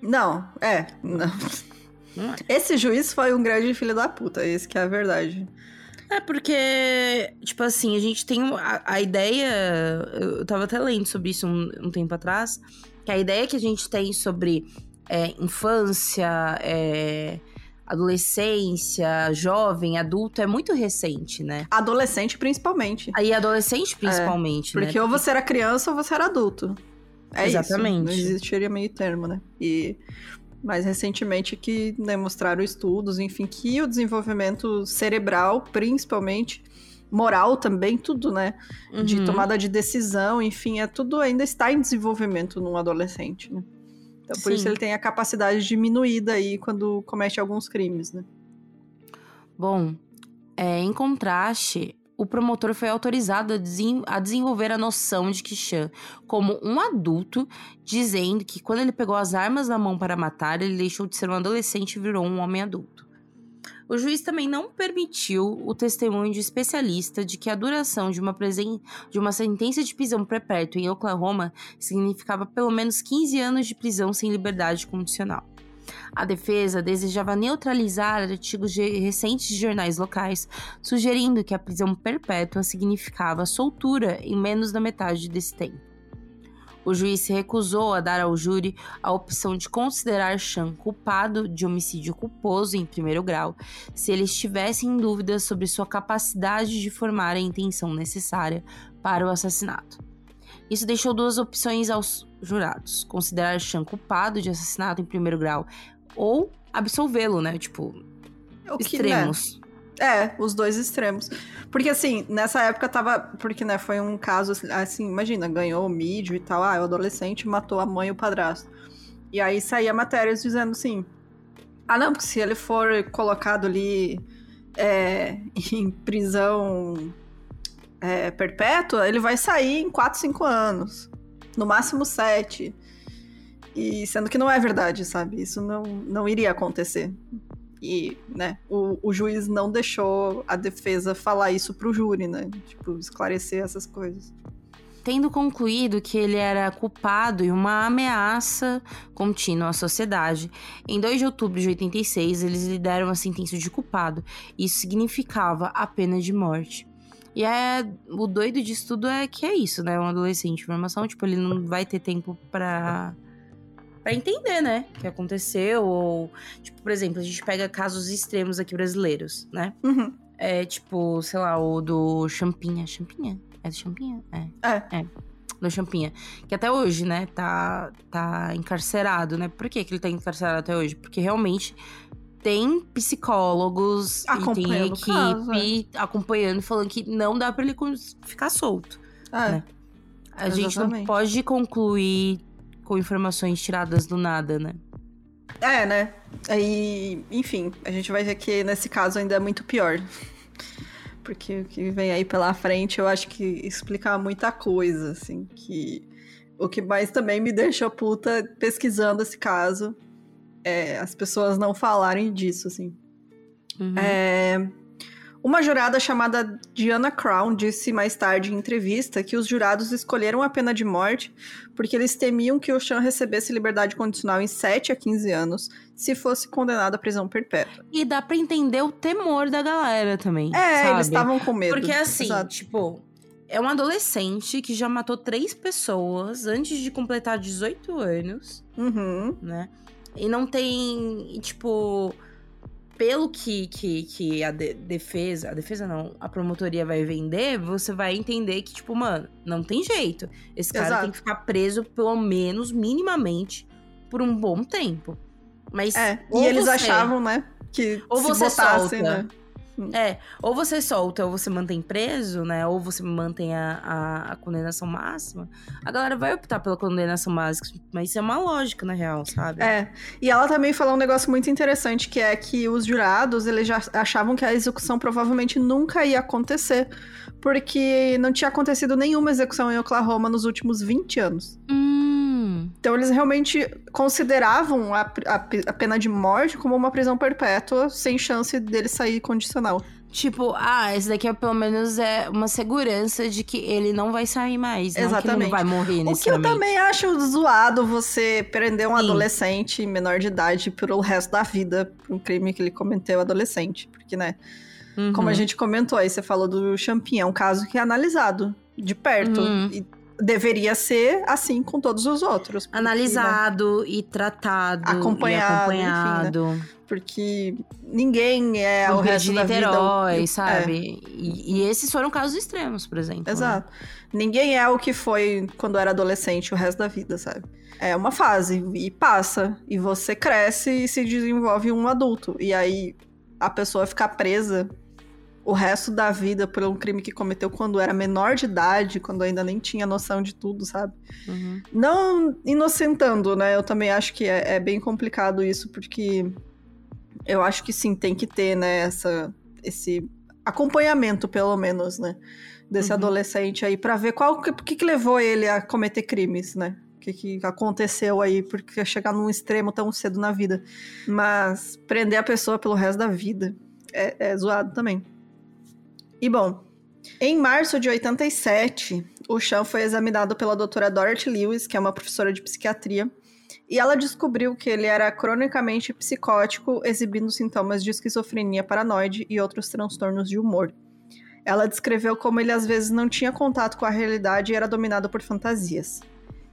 Não, é. Não. É. Esse juiz foi um grande filho da puta, esse que é a verdade. É porque, tipo assim, a gente tem a, a ideia. Eu tava até lendo sobre isso um, um tempo atrás. Que a ideia que a gente tem sobre é, infância, é, adolescência, jovem, adulto, é muito recente, né? Adolescente, principalmente. Aí, adolescente, principalmente, é, porque né? ou você era criança ou você era adulto. É Exatamente. Isso. Não existiria meio termo, né? E mais recentemente que demonstraram estudos, enfim, que o desenvolvimento cerebral, principalmente, moral também, tudo, né? Uhum. De tomada de decisão, enfim, é tudo ainda está em desenvolvimento num adolescente, né? Então, por Sim. isso ele tem a capacidade diminuída aí quando comete alguns crimes, né? Bom, é, em contraste, o promotor foi autorizado a, desen a, desenvolver a noção de Kishan como um adulto, dizendo que quando ele pegou as armas na mão para matar, ele deixou de ser um adolescente e virou um homem adulto. O juiz também não permitiu o testemunho de especialista de que a duração de uma, de uma sentença de prisão perpétua em Oklahoma significava pelo menos 15 anos de prisão sem liberdade condicional. A defesa desejava neutralizar artigos de recentes de jornais locais, sugerindo que a prisão perpétua significava soltura em menos da metade desse tempo. O juiz se recusou a dar ao júri a opção de considerar Chan culpado de homicídio culposo em primeiro grau, se eles tivessem dúvidas sobre sua capacidade de formar a intenção necessária para o assassinato. Isso deixou duas opções aos jurados: considerar Chan culpado de assassinato em primeiro grau ou absolvê-lo, né? Tipo, o extremos. Que, né? É, os dois extremos. Porque assim, nessa época tava. Porque, né, foi um caso assim, imagina, ganhou o mídio e tal. Ah, o adolescente matou a mãe e o padrasto. E aí saía matérias dizendo assim. Ah, não, porque se ele for colocado ali é, em prisão é, perpétua, ele vai sair em 4, 5 anos. No máximo 7. E sendo que não é verdade, sabe? Isso não, não iria acontecer. E, né, o, o juiz não deixou a defesa falar isso pro júri, né? Tipo, esclarecer essas coisas tendo concluído que ele era culpado e uma ameaça contínua à sociedade. Em 2 de outubro de 86, eles lhe deram a sentença de culpado. Isso significava a pena de morte. E é o doido disso tudo é que é isso, né? Um adolescente em formação, tipo, ele não vai ter tempo para para entender, né, o que aconteceu ou tipo, por exemplo, a gente pega casos extremos aqui brasileiros, né? Uhum. É tipo, sei lá, o do Champinha, Champinha? É do Champinha? É. É. É. Do Champinha. Que até hoje, né, tá, tá encarcerado, né? Por que, que ele tá encarcerado até hoje? Porque realmente tem psicólogos e tem equipe caso, é. acompanhando, falando que não dá para ele ficar solto. É, né? A exatamente. gente não pode concluir com informações tiradas do nada, né? É, né? Aí, enfim, a gente vai ver que nesse caso ainda é muito pior. Porque o que vem aí pela frente eu acho que explica muita coisa, assim, que o que mais também me deixa puta pesquisando esse caso é as pessoas não falarem disso, assim. Uhum. É... Uma jurada chamada Diana Crown disse mais tarde em entrevista que os jurados escolheram a pena de morte porque eles temiam que o Chan recebesse liberdade condicional em 7 a 15 anos se fosse condenado à prisão perpétua. E dá para entender o temor da galera também. É, sabe? eles estavam com medo. Porque assim, Exato. tipo, é um adolescente que já matou três pessoas antes de completar 18 anos, uhum. né? E não tem, tipo pelo que, que, que a de defesa, a defesa não, a promotoria vai vender, você vai entender que, tipo, mano, não tem jeito. Esse cara Exato. tem que ficar preso, pelo menos, minimamente, por um bom tempo. Mas. É, e eles você, achavam, né? Que ou você botasse, solta, né? É, ou você solta ou você mantém preso, né? Ou você mantém a, a, a, condenação máxima. A galera vai optar pela condenação máxima, mas isso é uma lógica, na real, sabe? É. E ela também falou um negócio muito interessante, que é que os jurados, eles já achavam que a execução provavelmente nunca ia acontecer. Porque não tinha acontecido nenhuma execução em Oklahoma nos últimos 20 anos. Hum. Então eles realmente consideravam a, a, a, pena de morte como uma prisão perpétua, sem chance dele sair condicional. Tipo, ah, esse daqui é pelo menos é uma segurança de que ele não vai sair mais. Exatamente. Não não vai morrer O que eu também acho zoado você prender um Sim. adolescente menor de idade pelo resto da vida por um crime que ele cometeu adolescente. Porque, né? Uhum. Como a gente comentou aí, você falou do Champinha, é um caso que é analisado de perto. Uhum. E deveria ser assim com todos os outros. Analisado né? e tratado. Acompanhado. E acompanhado. Enfim, né? Porque ninguém é o, o resto de da Niterói, vida. sabe? É. E, e, esses foram casos extremos, por exemplo. Né? Exato. Né? Ninguém é o que foi quando era adolescente o resto da vida, sabe? É uma fase e passa. E você cresce e se desenvolve um adulto. E aí a pessoa ficar presa o resto da vida por um crime que cometeu quando era menor de idade, quando ainda nem tinha noção de tudo, sabe? Uhum. Não inocentando, né? Eu também acho que é, é, bem complicado isso, porque eu acho que sim, tem que ter, né, essa, esse acompanhamento, pelo menos, né? Desse uhum. adolescente aí, para ver qual que, que, que levou ele a cometer crimes, né? O que, que aconteceu aí, porque chegar num extremo tão cedo na vida. Mas prender a pessoa pelo resto da vida é, é zoado também. E bom, em março de 87, o Chan foi examinado pela doutora Dorothy Lewis, que é uma professora de psiquiatria, e ela descobriu que ele era cronicamente psicótico, exibindo sintomas de esquizofrenia paranoide e outros transtornos de humor. Ela descreveu como ele às vezes não tinha contato com a realidade e era dominado por fantasias.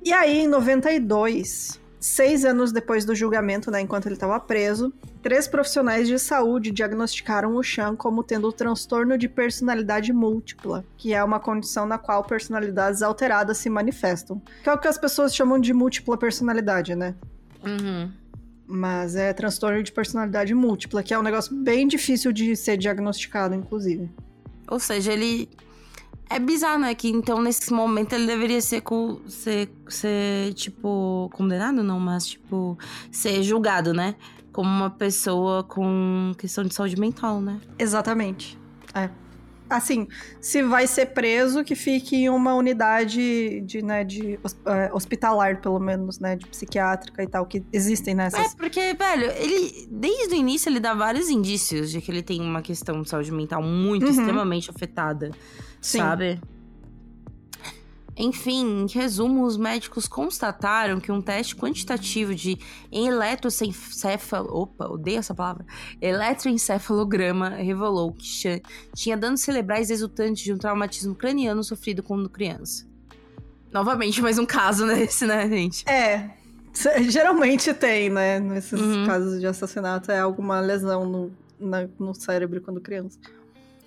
E aí, em 92, seis anos depois do julgamento, né, enquanto ele estava preso, três profissionais de saúde diagnosticaram o Chan como tendo transtorno de personalidade múltipla, que é uma condição na qual personalidades alteradas se manifestam. Que é o que as pessoas chamam de múltipla personalidade, né? Uhum. Mas é transtorno de personalidade múltipla, que é um negócio bem difícil de ser diagnosticado, inclusive. Ou seja, ele é bizarro, né? Que então, nesse momento, ele deveria ser, ser, ser, tipo, condenado, não, mas, tipo, ser julgado, né? Como uma pessoa com questão de saúde mental, né? Exatamente. É. Assim, se vai ser preso, que fique em uma unidade de, né, de é, hospitalar, pelo menos, né? De psiquiátrica e tal, que existem nessas. É, porque, velho, ele, desde o início, ele dá vários indícios de que ele tem uma questão de saúde mental muito, uhum. extremamente afetada. Sim. sabe? Enfim, em resumo, os médicos constataram que um teste quantitativo de eletroencefalo... Opa, odeio essa palavra. Eletroencefalograma revelou que Chan tinha danos cerebrais resultantes de um traumatismo craniano sofrido quando criança. Novamente, mais um caso nesse, né, gente? É, geralmente tem, né? Nesses uhum. casos de assassinato, é alguma lesão no, na, no cérebro quando criança.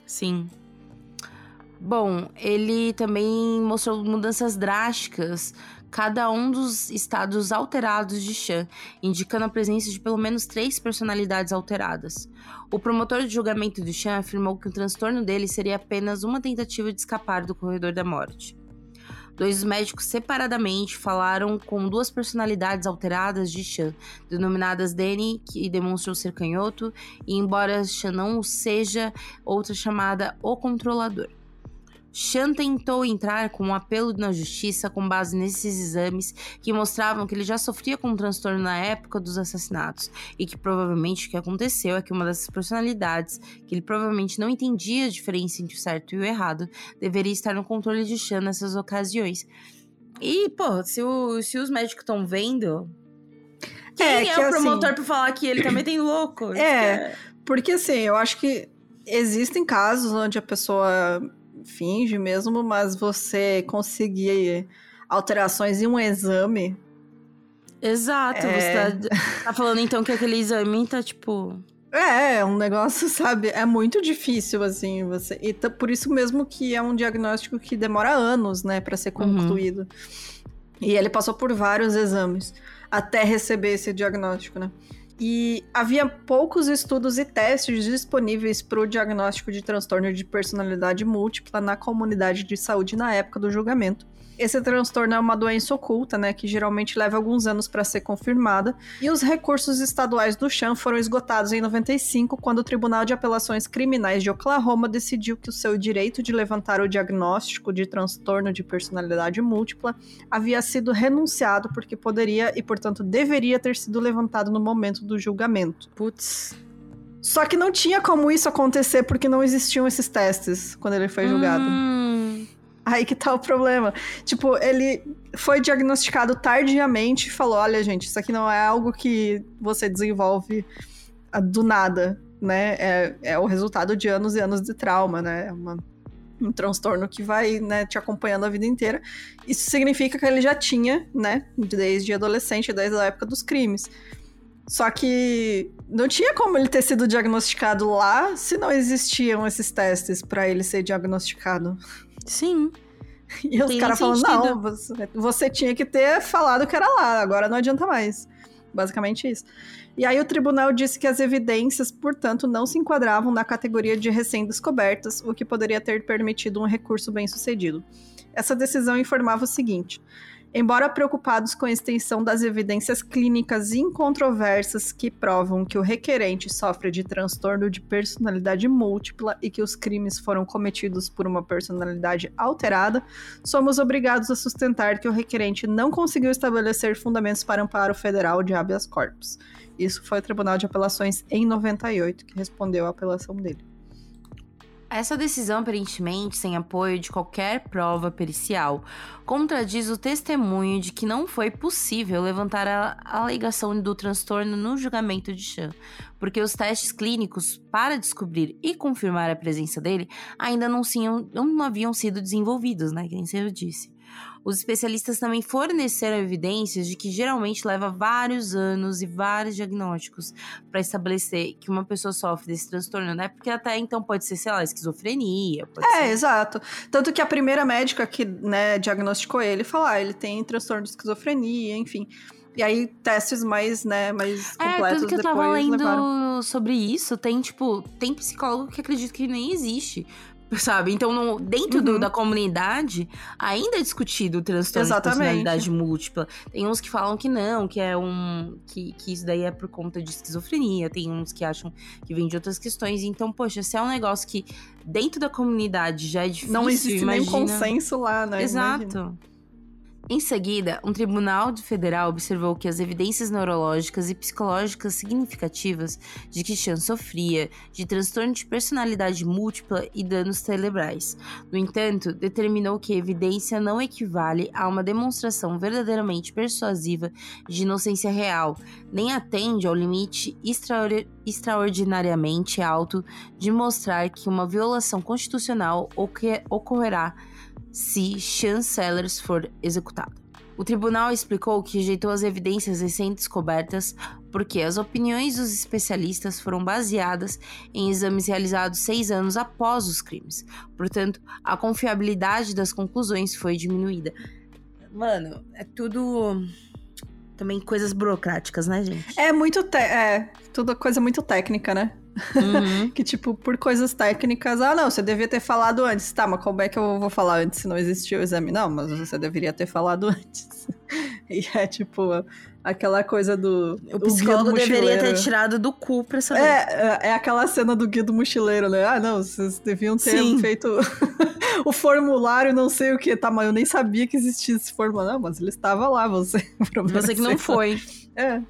Sim. Bom, ele também mostrou mudanças drásticas cada um dos estados alterados de Chan, indicando a presença de pelo menos três personalidades alteradas. O promotor de julgamento de Chan afirmou que o transtorno dele seria apenas uma tentativa de escapar do corredor da morte. Dois médicos separadamente falaram com duas personalidades alteradas de Chan, denominadas Danny, que demonstrou ser canhoto, e embora Chan não seja, outra chamada O Controlador. Chan tentou entrar com um apelo na justiça com base nesses exames que mostravam que ele já sofria com um transtorno na época dos assassinatos e que provavelmente o que aconteceu é que uma dessas personalidades, que ele provavelmente não entendia a diferença entre o certo e o errado, deveria estar no controle de Chan nessas ocasiões. E, pô, se, o, se os médicos estão vendo, quem é, é o promotor assim, pra falar que ele também tem louco? É, é, porque assim, eu acho que existem casos onde a pessoa finge mesmo, mas você conseguir alterações em um exame. Exato, é... você tá, tá, falando então que aquele exame tá tipo. É, é um negócio, sabe? É muito difícil, assim, você. E tá, por isso mesmo que é um diagnóstico que demora anos, né, para ser uhum. concluído. Uhum. E ele passou por vários exames até receber esse diagnóstico, né? E havia poucos estudos e testes disponíveis para o diagnóstico de transtorno de personalidade múltipla na comunidade de saúde na época do julgamento. Esse transtorno é uma doença oculta, né, que geralmente leva alguns anos para ser confirmada, e os recursos estaduais do Chan foram esgotados em 95, quando o Tribunal de Apelações Criminais de Oklahoma decidiu que o seu direito de levantar o diagnóstico de transtorno de personalidade múltipla havia sido renunciado porque poderia e, portanto, deveria ter sido levantado no momento do julgamento. Putz. Só que não tinha como isso acontecer porque não existiam esses testes quando ele foi julgado. Hum. Aí que tá o problema. Tipo, ele foi diagnosticado tardiamente e falou: olha, gente, isso aqui não é algo que você desenvolve ah, do nada, né? É, é o resultado de anos e anos de trauma, né? É uma, um transtorno que vai né, te acompanhando a vida inteira. Isso significa que ele já tinha, né? Desde adolescente, desde a época dos crimes. Só que não tinha como ele ter sido diagnosticado lá se não existiam esses testes para ele ser diagnosticado. Sim. E os caras falam, não, você, você tinha que ter falado que era lá, agora não adianta mais. Basicamente isso. E aí o tribunal disse que as evidências, portanto, não se enquadravam na categoria de recém-descobertas, o que poderia ter permitido um recurso bem sucedido. Essa decisão informava o seguinte: Embora preocupados com a extensão das evidências clínicas incontroversas que provam que o requerente sofre de transtorno de personalidade múltipla e que os crimes foram cometidos por uma personalidade alterada, somos obrigados a sustentar que o requerente não conseguiu estabelecer fundamentos para amparo federal de habeas corpus. Isso foi o Tribunal de Apelações em 98 que respondeu à apelação dele. Essa decisão, aparentemente, sem apoio de qualquer prova pericial, contradiz o testemunho de que não foi possível levantar a alegação do transtorno no julgamento de Chan, porque os testes clínicos para descobrir e confirmar a presença dele ainda não, tinham, não haviam sido desenvolvidos, né? Que nem você disse. Os especialistas também forneceram evidências de que geralmente leva vários anos e vários diagnósticos para estabelecer que uma pessoa sofre desse transtorno, né? Porque até então pode ser, sei lá, esquizofrenia. é, ser... exato. Tanto que a primeira médica que né, diagnosticou ele falou: ah, ele tem transtorno de esquizofrenia, enfim. E aí, testes mais, né, mais completos É, tanto que eu tava lendo levaram. sobre isso, tem, tipo, tem psicólogo que acredita que nem existe. Sabe? Então, no, dentro do, Uhum. da comunidade, ainda é discutido o transtorno Exatamente. de personalidade múltipla. Tem uns que falam que não, que é um. Que, que isso daí é por conta de esquizofrenia. Tem uns que acham que vem de outras questões. Então, poxa, se é um negócio que dentro da comunidade já é difícil. Não existe imagina... nem consenso lá, né? Imagina. Em seguida, um tribunal federal observou que as evidências neurológicas e psicológicas significativas de que Chan sofria de transtorno de personalidade múltipla e danos cerebrais. No entanto, determinou que a evidência não equivale a uma demonstração verdadeiramente persuasiva de inocência real, nem atende ao limite extraor- extraordinariamente alto de mostrar que uma violação constitucional ocorrerá se Chancellors for executado. O tribunal explicou que rejeitou as evidências recém-descobertas porque as opiniões dos especialistas foram baseadas em exames realizados seis anos após os crimes. Portanto, a confiabilidade das conclusões foi diminuída. Mano, é tudo. Também coisas burocráticas, né, gente? É muito. Te é, tudo coisa muito técnica, né? Uhum. Que, tipo, por coisas técnicas, ah, não, você devia ter falado antes. Tá, mas como é que eu vou falar antes se não existia o exame? Não, mas você deveria ter falado antes. E é, tipo, aquela coisa do. O psicólogo deveria ter tirado do cu pra saber. É, é aquela cena do guia do mochileiro, né? Ah, não, vocês deviam ter Sim. feito o formulário, não sei o que. Tá, mas eu nem sabia que existia esse formulário. Não, mas ele estava lá, você. o Você é que não foi. É.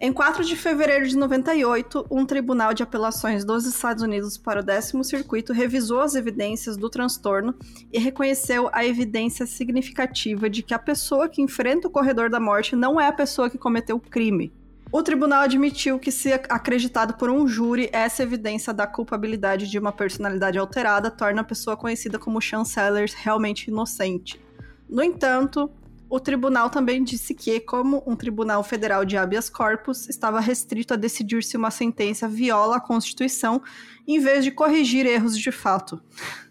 Em 4 de fevereiro de 98, um tribunal de apelações dos Estados Unidos para o décimo circuito revisou as evidências do transtorno e reconheceu a evidência significativa de que a pessoa que enfrenta o corredor da morte não é a pessoa que cometeu o crime. O tribunal admitiu que, se acreditado por um júri, essa evidência da culpabilidade de uma personalidade alterada torna a pessoa conhecida como Chancellors realmente inocente. No entanto, o tribunal também disse que, como um tribunal federal de habeas corpus, estava restrito a decidir se uma sentença viola a Constituição, em vez de corrigir erros de fato.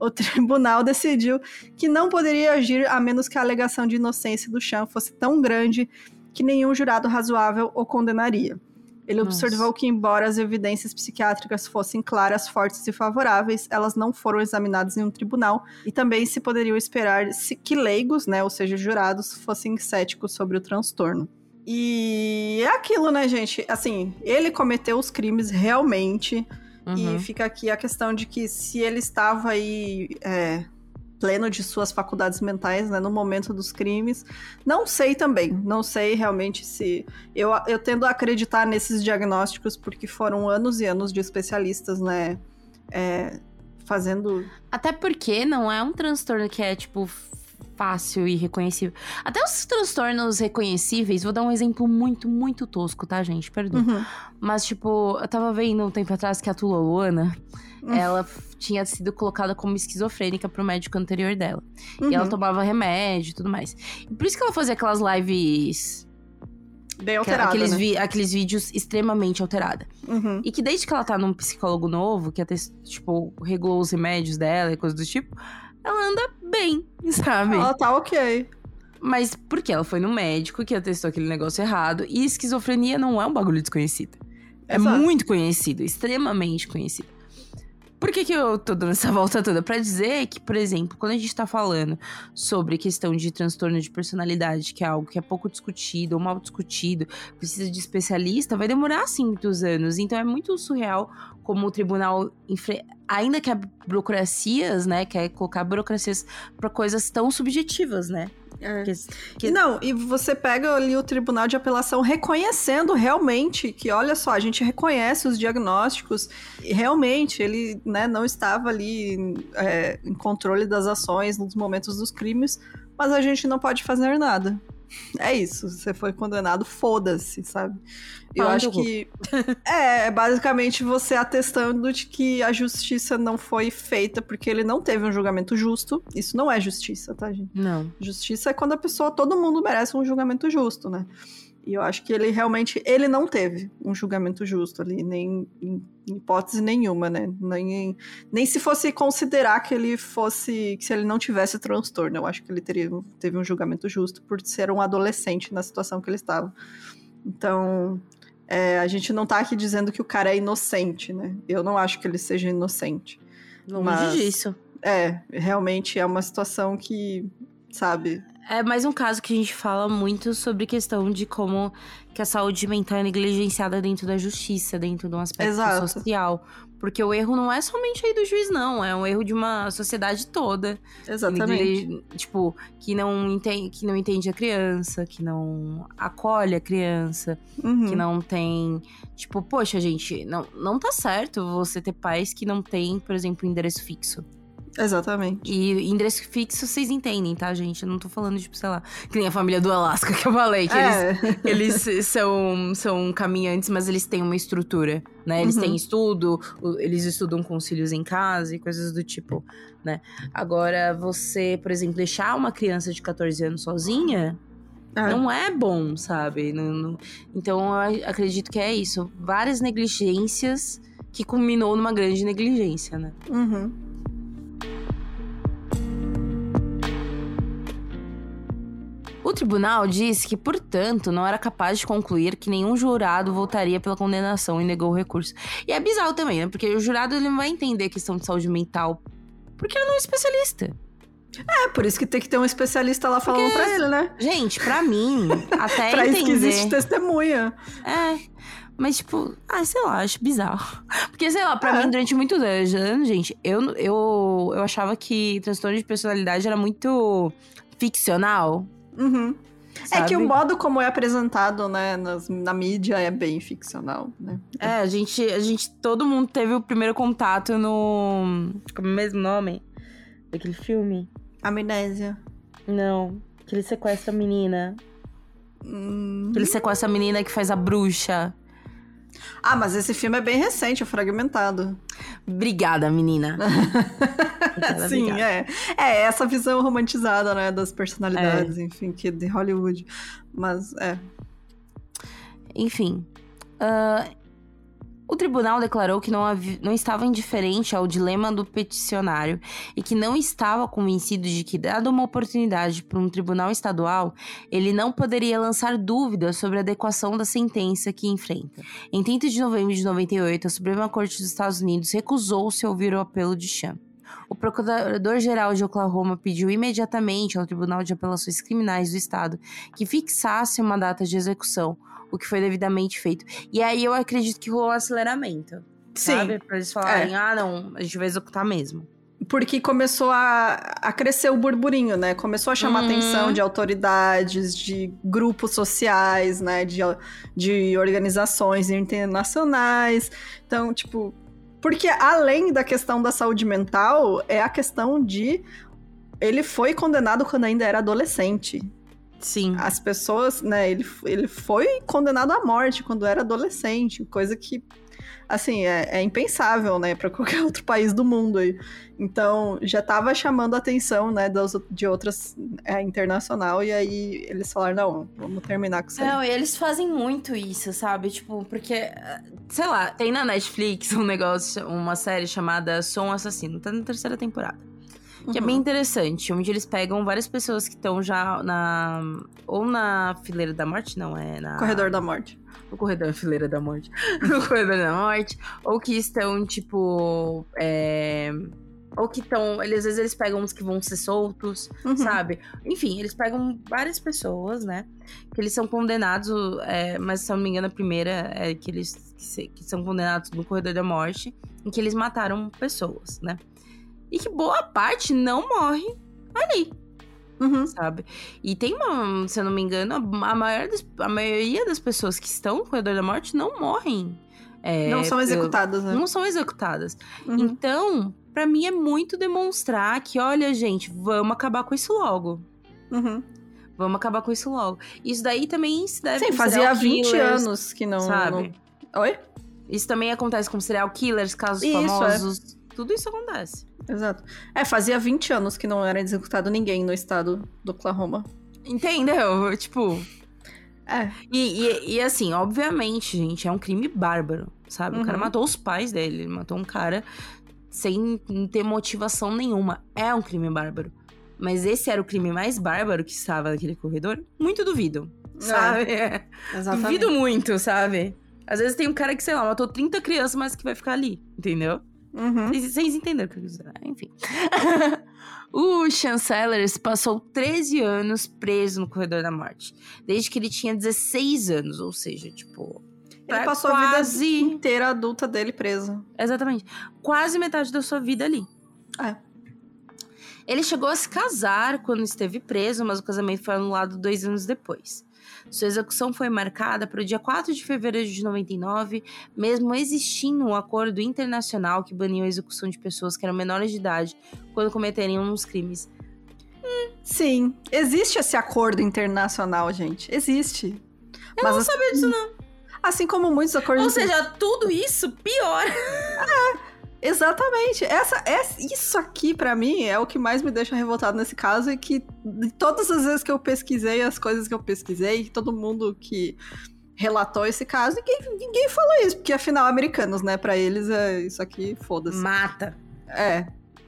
O tribunal decidiu que não poderia agir a menos que a alegação de inocência do Chan fosse tão grande que nenhum jurado razoável o condenaria. Ele Nossa. observou que, embora as evidências psiquiátricas fossem claras, fortes e favoráveis, elas não foram examinadas em um tribunal e também se poderiam esperar que leigos, né, ou seja, jurados, fossem céticos sobre o transtorno. E é aquilo, né, gente? Assim, ele cometeu os crimes realmente, e Uhum. fica aqui a questão de que se ele estava aí é, pleno de suas faculdades mentais, né, no momento dos crimes, não sei também, não sei realmente se eu, eu tendo a acreditar nesses diagnósticos porque foram anos e anos de especialistas, né, é, fazendo Até porque não é um transtorno que é, tipo, fácil e reconhecível. Até os transtornos reconhecíveis, vou dar um exemplo muito, muito tosco, tá, gente? Perdoa. Uhum. Mas, tipo, eu tava vendo um tempo atrás que a Tula Luana. Ela f- tinha sido colocada como esquizofrênica pro médico anterior dela. E ela Uhum. tomava remédio e tudo mais. E por isso que ela fazia aquelas lives. bem que- alterado, aqueles, né? vi- aqueles vídeos extremamente alterada. Uhum. E que desde que ela tá num psicólogo novo, que até, tipo, regulou os remédios dela e coisa do tipo, ela anda bem, sabe? Ela tá ok. Mas porque ela foi no médico que atestou aquele negócio errado. E esquizofrenia não é um bagulho desconhecido. É Exato. muito conhecido, extremamente conhecido. Por que, que eu tô dando essa volta toda? Pra dizer que, por exemplo, quando a gente tá falando sobre questão de transtorno de personalidade, que é algo que é pouco discutido ou mal discutido, precisa de especialista, vai demorar, assim, muitos anos. Então é muito surreal como o tribunal, ainda que a burocracias, né, quer colocar burocracias pra coisas tão subjetivas, né? É. Que- que- Não, e você pega ali o tribunal de apelação reconhecendo realmente que, olha só, a gente reconhece os diagnósticos e realmente ele né, não estava ali é, em controle das ações nos momentos dos crimes, mas a gente não pode fazer nada. É isso. Você foi condenado, foda-se, sabe? Eu ah, acho que é, é basicamente você atestando de que a justiça não foi feita porque ele não teve um julgamento justo. Isso não é justiça, tá, gente? Não. Justiça é quando a pessoa, todo mundo merece um julgamento justo, né? E eu acho que ele realmente, ele não teve um julgamento justo ali, nem em hipótese nenhuma, né? Nem, nem se fosse considerar que ele fosse, que se ele não tivesse transtorno, eu acho que ele teria, teve um julgamento justo por ser um adolescente na situação que ele estava. Então, é, a gente não tá aqui dizendo que o cara é inocente, né? Eu não acho que ele seja inocente. Longe mas, disso. É, realmente é uma situação que, sabe, é mais um caso que a gente fala muito sobre questão de como que a saúde mental é negligenciada dentro da justiça, dentro de um aspecto Exato. social. Porque o erro não é somente aí do juiz, não. É um erro de uma sociedade toda. Exatamente. tipo, que não, entende, que não entende a criança, que não acolhe a criança, uhum. que não tem. Tipo, poxa, gente, não, não tá certo você ter pais que não têm, por exemplo, endereço fixo. Exatamente. E endereço fixo vocês entendem, tá, gente? Eu não tô falando, tipo, sei lá, que nem a família do Alasca que eu falei, que é. eles, eles são, são caminhantes, mas eles têm uma estrutura, né? Eles uhum. têm estudo, eles estudam concílios em casa e coisas do tipo, né? Agora, você, por exemplo, deixar uma criança de 14 anos sozinha, é. Não é bom, sabe? Não, não... Então eu acredito que é isso. Várias negligências que culminou numa grande negligência, né? Uhum. O tribunal disse que, portanto, não era capaz de concluir que nenhum jurado votaria pela condenação e negou o recurso. E é bizarro também, né? Porque o jurado ele não vai entender a questão de saúde mental, porque ele não é especialista. É, por isso que tem que ter um especialista lá falando Porque, pra ele, né? Gente, pra mim, até pra entender... isso que existe testemunha. É, mas tipo, ah, sei lá, acho bizarro. Porque, sei lá, pra é. mim, durante muitos anos, gente, eu, eu, eu achava que transtorno de personalidade era muito ficcional. Uhum. É que o modo como é apresentado, né, nas, na mídia é bem ficcional, né? É, a gente, a gente, todo mundo teve o primeiro contato no, como é o mesmo nome daquele filme? Amnésia. Não, que ele sequestra a menina. Hum... Que ele sequestra a menina que faz a bruxa. Ah, mas esse filme é bem recente, é fragmentado. Obrigada, menina. obrigada, Sim, obrigada. é. É, essa visão romantizada, né, das personalidades, é. enfim, que de Hollywood. Mas, é. Enfim. Uh, o tribunal declarou que não, havia, não estava indiferente ao dilema do peticionário e que não estava convencido de que, dada uma oportunidade para um tribunal estadual, ele não poderia lançar dúvidas sobre a adequação da sentença que enfrenta. Em 30 de novembro de 98, a Suprema Corte dos Estados Unidos recusou-se a ouvir o apelo de Chan. O procurador-geral de Oklahoma pediu imediatamente ao Tribunal de Apelações Criminais do Estado que fixasse uma data de execução, o que foi devidamente feito. E aí eu acredito que rolou um aceleramento. Sim. Sabe? Pra eles falarem, é. ah, não, a gente vai executar mesmo. Porque começou a, a crescer o burburinho, né? Começou a chamar uhum. atenção de autoridades, de grupos sociais, né? De, de organizações internacionais. Então, tipo. Porque além da questão da saúde mental, é a questão de. Ele foi condenado quando ainda era adolescente. Sim. As pessoas, né, ele, ele foi condenado à morte quando era adolescente, coisa que, assim, é, é impensável, né, para qualquer outro país do mundo aí. Então, já tava chamando a atenção, né, das, de outras é, internacional, e aí eles falaram, não, vamos terminar com isso Não, e eles fazem muito isso, sabe? Tipo, porque, sei lá, tem na Netflix um negócio, uma série chamada Som Assassino, tá na terceira temporada. Que uhum. é bem uhum. interessante, onde eles pegam várias pessoas que estão já na. Ou na fileira da morte, não, é na. Corredor da morte. No corredor, fileira da morte. no corredor da morte. Ou que estão, tipo. É ou que estão. Às vezes eles pegam uns que vão ser soltos, uhum. sabe? Enfim, eles pegam várias pessoas, né? Que eles são condenados, é, mas se eu não me engano, a primeira é que eles que, se, que são condenados no corredor da morte, em que eles mataram pessoas, né? E que boa parte não morre ali. Uhum. Sabe? E tem uma, se eu não me engano, a, maior a maioria das pessoas que estão no corredor da morte não morrem. É, não são executadas, né? Não são executadas. Uhum. Então, para mim é muito demonstrar que, olha, gente, vamos acabar com isso logo. Uhum. Vamos acabar com isso logo. Isso daí também se deve Sim, com fazia serial 20 killers, anos que não. Sabe? não- Oi? Isso também acontece com serial killers, casos Isso, é. famosos. Tudo isso acontece. Exato. É, fazia 20 anos que não era executado ninguém no estado do Oklahoma. Entendeu? Tipo. É. E, e, e, assim, obviamente, gente, é um crime bárbaro, sabe? O cara Uhum. matou os pais dele, ele matou um cara sem ter motivação nenhuma. É um crime bárbaro. Mas esse era o crime mais bárbaro que estava naquele corredor? Muito duvido, sabe? Exatamente. Duvido muito, sabe? Às vezes tem um cara que, sei lá, matou 30 crianças, mas que vai ficar ali, entendeu? Uhum. Vocês, vocês entenderam o que eu quis dizer? Enfim. o Chancellors passou 13 anos preso no corredor da morte. Desde que ele tinha 16 anos, ou seja, tipo. Ele passou a vida quase- inteira adulta dele presa. Exatamente. Quase metade da sua vida ali. É. Ele chegou a se casar quando esteve preso, mas o casamento foi anulado dois anos depois. Sua execução foi marcada para o dia 4 de fevereiro de 99, mesmo existindo um acordo internacional que baniu a execução de pessoas que eram menores de idade quando cometeriam uns crimes. Sim, existe esse acordo internacional, gente. Existe. Eu Mas não sabia disso, não. Assim como muitos acordos Ou seja, tudo isso piora. Exatamente. Essa, essa, isso aqui, pra mim, é o que mais me deixa revoltado nesse caso. E que de todas as vezes que eu pesquisei as coisas que eu pesquisei, todo mundo que relatou esse caso, ninguém, ninguém falou isso. Porque afinal, americanos, né? Pra eles, é isso aqui, foda-se. Mata. É.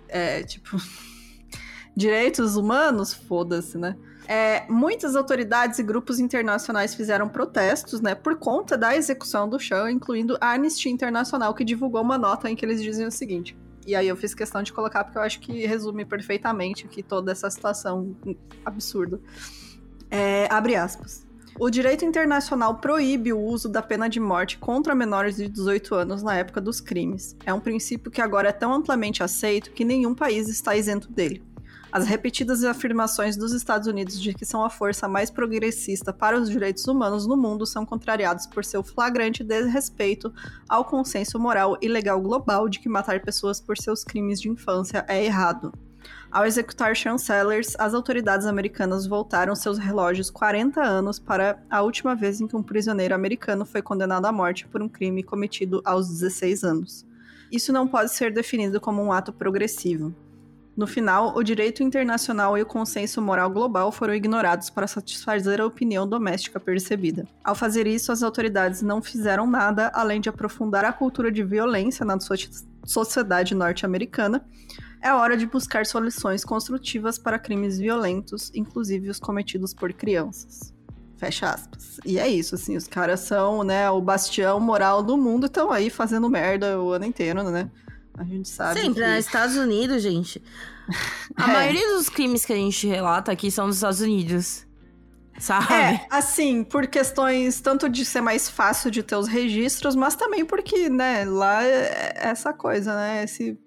É, tipo. Direitos humanos, foda-se, né? É, muitas autoridades e grupos internacionais fizeram protestos, né, por conta da execução do Chan, incluindo a Anistia Internacional, que divulgou uma nota em que eles diziam o seguinte. E aí eu fiz questão de colocar porque eu acho que resume perfeitamente aqui toda essa situação absurda. É, abre aspas. O direito internacional proíbe o uso da pena de morte contra menores de 18 anos na época dos crimes. É um princípio que agora é tão amplamente aceito que nenhum país está isento dele. As repetidas afirmações dos Estados Unidos de que são a força mais progressista para os direitos humanos no mundo são contrariados por seu flagrante desrespeito ao consenso moral e legal global de que matar pessoas por seus crimes de infância é errado. Ao executar chancellors, as autoridades americanas voltaram seus relógios 40 anos para a última vez em que um prisioneiro americano foi condenado à morte por um crime cometido aos 16 anos. Isso não pode ser definido como um ato progressivo. No final, o direito internacional e o consenso moral global foram ignorados para satisfazer a opinião doméstica percebida. Ao fazer isso, as autoridades não fizeram nada além de aprofundar a cultura de violência na so sociedade norte-americana. É hora de buscar soluções construtivas para crimes violentos, inclusive os cometidos por crianças. Fecha aspas. E é isso, assim, os caras são, né, o bastião moral do mundo, estão aí fazendo merda o ano inteiro, né? A gente sabe. Sempre, que... nos Estados Unidos, gente. A É. maioria dos crimes que a gente relata aqui são dos Estados Unidos. Sabe? É, assim, por questões tanto de ser mais fácil de ter os registros, mas também porque, né, lá é essa coisa, né? Esse,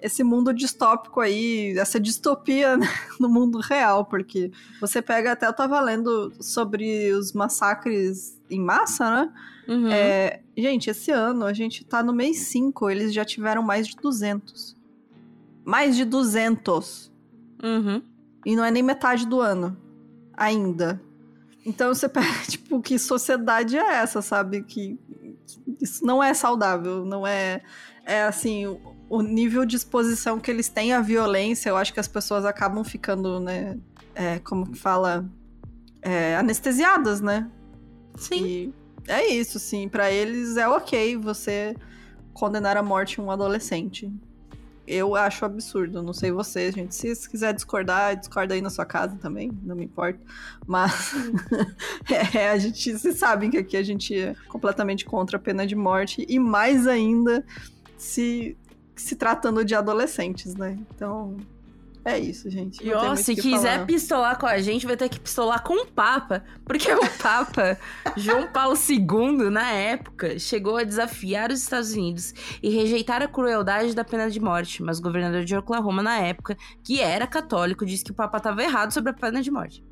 esse mundo distópico aí, essa distopia né, no mundo real, porque você pega, até eu tava lendo sobre os massacres em massa, né? Uhum. É, gente, esse ano a gente tá no mês 5, eles já tiveram mais de 200. Mais de 200. Uhum. E não é nem metade do ano. Ainda. Então você pega, tipo, que sociedade é essa, sabe? Que, que isso não é saudável, não é. É assim, o, o nível de exposição que eles têm à violência, eu acho que as pessoas acabam ficando, né? É, como que fala? É, anestesiadas, né? Sim. E é isso, sim. Pra eles é ok você condenar à morte um adolescente. Eu acho absurdo, não sei vocês, gente. Se quiser discordar, discorda aí na sua casa também, não me importa. Mas é, a gente, vocês sabem que aqui a gente é completamente contra a pena de morte e mais ainda se se tratando de adolescentes, né? Então, é isso, gente. E ó, se quiser falar. pistolar com a gente, vai ter que pistolar com o Papa. Porque o Papa, João Paulo II, na época, chegou a desafiar os Estados Unidos e rejeitar a crueldade da pena de morte. Mas o governador de Oklahoma, na época, que era católico, disse que o Papa estava errado sobre a pena de morte.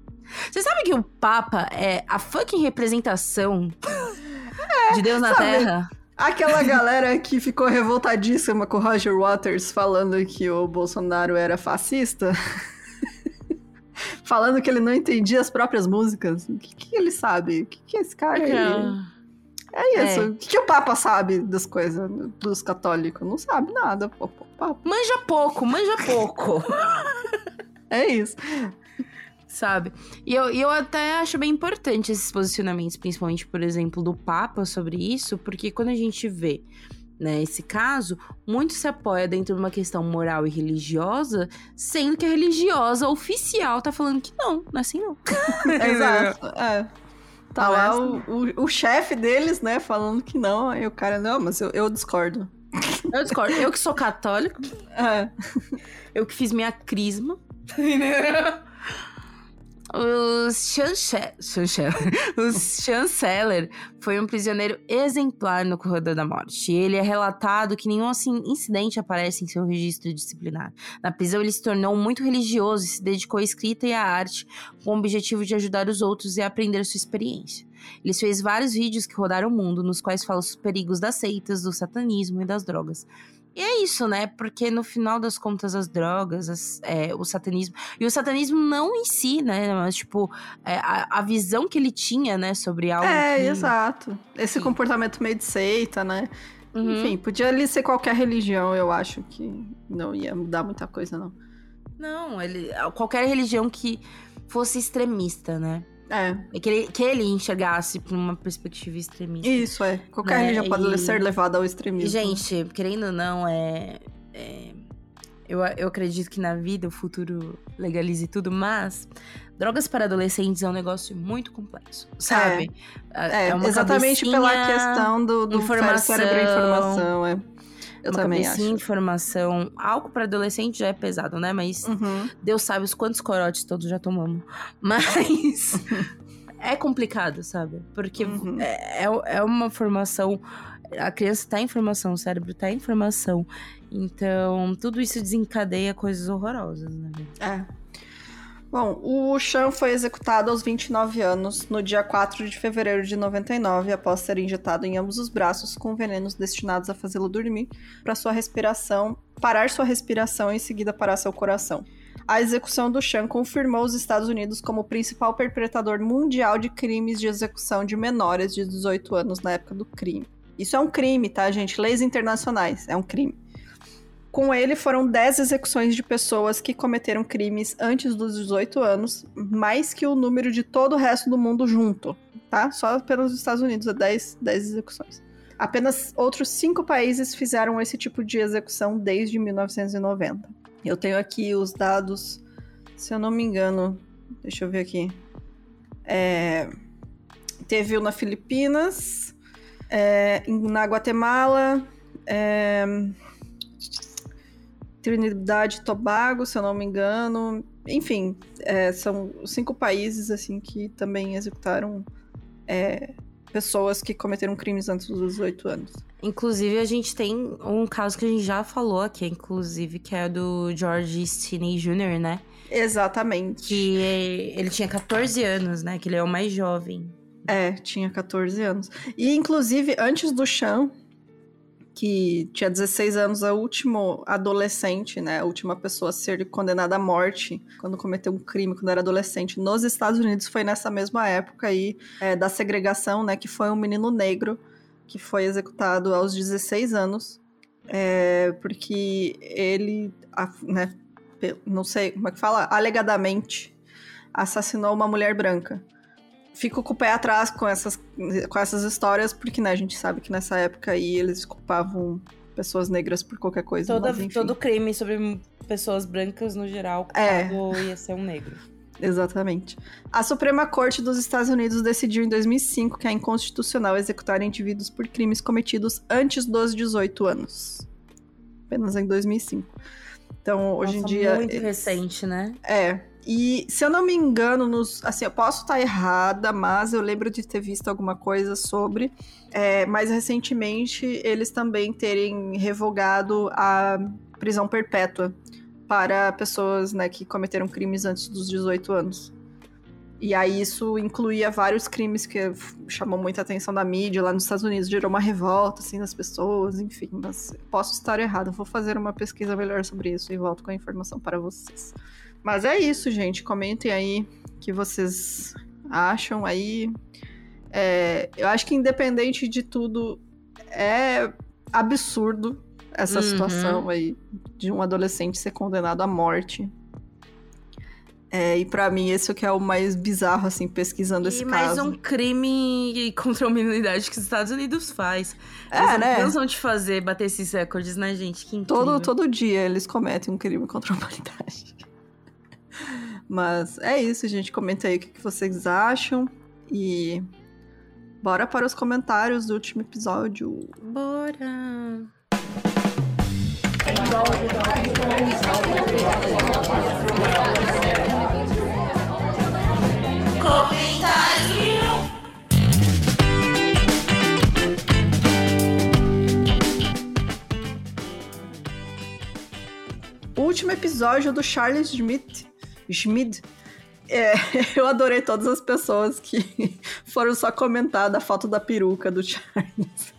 Você sabe que o Papa é a fucking representação de Deus na sabe? Terra? Aquela galera que ficou revoltadíssima com o Roger Waters falando que o Bolsonaro era fascista. falando que ele não entendia as próprias músicas. O que, que ele sabe? O que, que esse cara aí? É isso. É. O que, que o Papa sabe das coisas dos católicos? Não sabe nada, pô, pô, Papa. Manja pouco, manja pouco. É isso. Sabe? E eu, eu até acho bem importante esses posicionamentos, principalmente, por exemplo, do Papa sobre isso, porque quando a gente vê né, esse caso, muito se apoia dentro de uma questão moral e religiosa, sendo que a religiosa oficial tá falando que não, não é assim não. Exato. É. Tá Não é lá assim. o, o, o chefe deles, né, falando que não, aí o cara, não, mas eu, eu discordo. Eu discordo. Eu que sou católico, É. eu que fiz minha crisma. O chanceler, chanceler, o chanceler foi um prisioneiro exemplar no corredor da morte. Ele é relatado que nenhum assim, incidente aparece em seu registro disciplinar. Na prisão, ele se tornou muito religioso e se dedicou à escrita e à arte com o objetivo de ajudar os outros e aprender sua experiência. Ele fez vários vídeos que rodaram o mundo, nos quais fala os perigos das seitas, do satanismo e das drogas. E é isso, né? Porque no final das contas, as drogas, as- é, o satanismo. E o satanismo não em si, né? Mas, tipo, é, a, a visão que ele tinha, né, sobre algo. É, que- exato. Esse Sim. comportamento meio de seita, né? Uhum. Enfim, podia ali ser qualquer religião, eu acho que não ia mudar muita coisa, não. Não, ele. Qualquer religião que fosse extremista, né? É, É Que ele, que ele enxergasse por uma perspectiva extremista. isso é. Qualquer Né, religião pode e- ser levada ao E, extremismo. gente, querendo ou não, é. é- eu, eu acredito que na vida o futuro legalize tudo, mas drogas para adolescentes é um negócio muito complexo, sabe? É, uma exatamente pela questão do, do informação. cérebro informação, é. Eu uma também cabecinha, acho. informação. Álcool para adolescente já é pesado, né? Mas Uhum. Deus sabe os quantos corotes todos já tomamos. Mas é complicado, sabe? Porque Uhum. é, é- é uma formação. A criança tá em formação, o cérebro tá em formação. Então, tudo isso desencadeia coisas horrorosas, né? É. Bom, o Chan foi executado aos 29 anos, no dia 4 de fevereiro de 99, após ser injetado em ambos os braços com venenos destinados a fazê-lo dormir, para sua respiração, parar sua respiração e em seguida parar seu coração. A execução do Chan confirmou os Estados Unidos como o principal perpetrador mundial de crimes de execução de menores de 18 anos na época do crime. Isso é um crime, tá, gente? Leis internacionais, é um crime. Com ele foram 10 execuções de pessoas que cometeram crimes antes dos 18 anos, mais que o número de todo o resto do mundo junto, tá? Só pelos Estados Unidos, é 10, 10 execuções. Apenas outros cinco países fizeram esse tipo de execução desde 1990. Eu tenho aqui os dados, se eu não me engano, deixa eu ver aqui. É, teve na Filipinas, é, na Guatemala, é, Trinidad e Tobago, se eu não me engano. Enfim, é, são cinco países assim que também executaram é, pessoas que cometeram crimes antes dos 18 anos. Inclusive, a gente tem um caso que a gente já falou aqui, inclusive, que é do George Stinney Jr., né? Exatamente. Que ele tinha 14 anos, né? Que ele é o mais jovem. É, tinha 14 anos. E, inclusive, antes do Chan, que tinha 16 anos, a última adolescente, né? A última pessoa a ser condenada à morte quando cometeu um crime, quando era adolescente, nos Estados Unidos, foi nessa mesma época aí é, da segregação, né? Que foi um menino negro que foi executado aos 16 anos, é, porque ele, a- né? Não sei como é que fala, alegadamente assassinou uma mulher branca fico com o pé atrás com essas, com essas histórias, porque né, a gente sabe que nessa época aí eles culpavam pessoas negras por qualquer coisa. Toda, mas, todo crime sobre pessoas brancas no geral, É. ia ser um negro. Exatamente. A Suprema Corte dos Estados Unidos decidiu em 2005 que é inconstitucional executar indivíduos por crimes cometidos antes dos 18 anos. Apenas em 2005. Então, hoje Nossa, em dia. Muito eles- recente, né? É. E se eu não me engano, nos, assim, eu posso estar errada, mas eu lembro de ter visto alguma coisa sobre. É, mais recentemente, eles também terem revogado a prisão perpétua para pessoas né, que cometeram crimes antes dos 18 anos. E aí isso incluía vários crimes que chamou muita atenção da mídia lá nos Estados Unidos, gerou uma revolta assim das pessoas, enfim, mas posso estar errado. Vou fazer uma pesquisa melhor sobre isso e volto com a informação para vocês. Mas é isso, gente. Comentem aí o que vocês acham aí. É, eu acho que independente de tudo, é absurdo essa Uhum. situação aí de um adolescente ser condenado à morte. É, e pra mim, esse é o que é o mais bizarro, assim, pesquisando esse E mais caso. um crime contra a humanidade que os Estados Unidos faz. É, Eles né? de fazer, bater esses recordes, né, gente? Que incrível. Todo, todo dia eles cometem um crime contra a humanidade. Mas é isso, gente. Comenta aí o que vocês acham. E bora para os comentários do último episódio. Bora! O último episódio do Charles Schmidt. Schmidt. É, eu adorei todas as pessoas que foram só comentar da foto da peruca do Charles.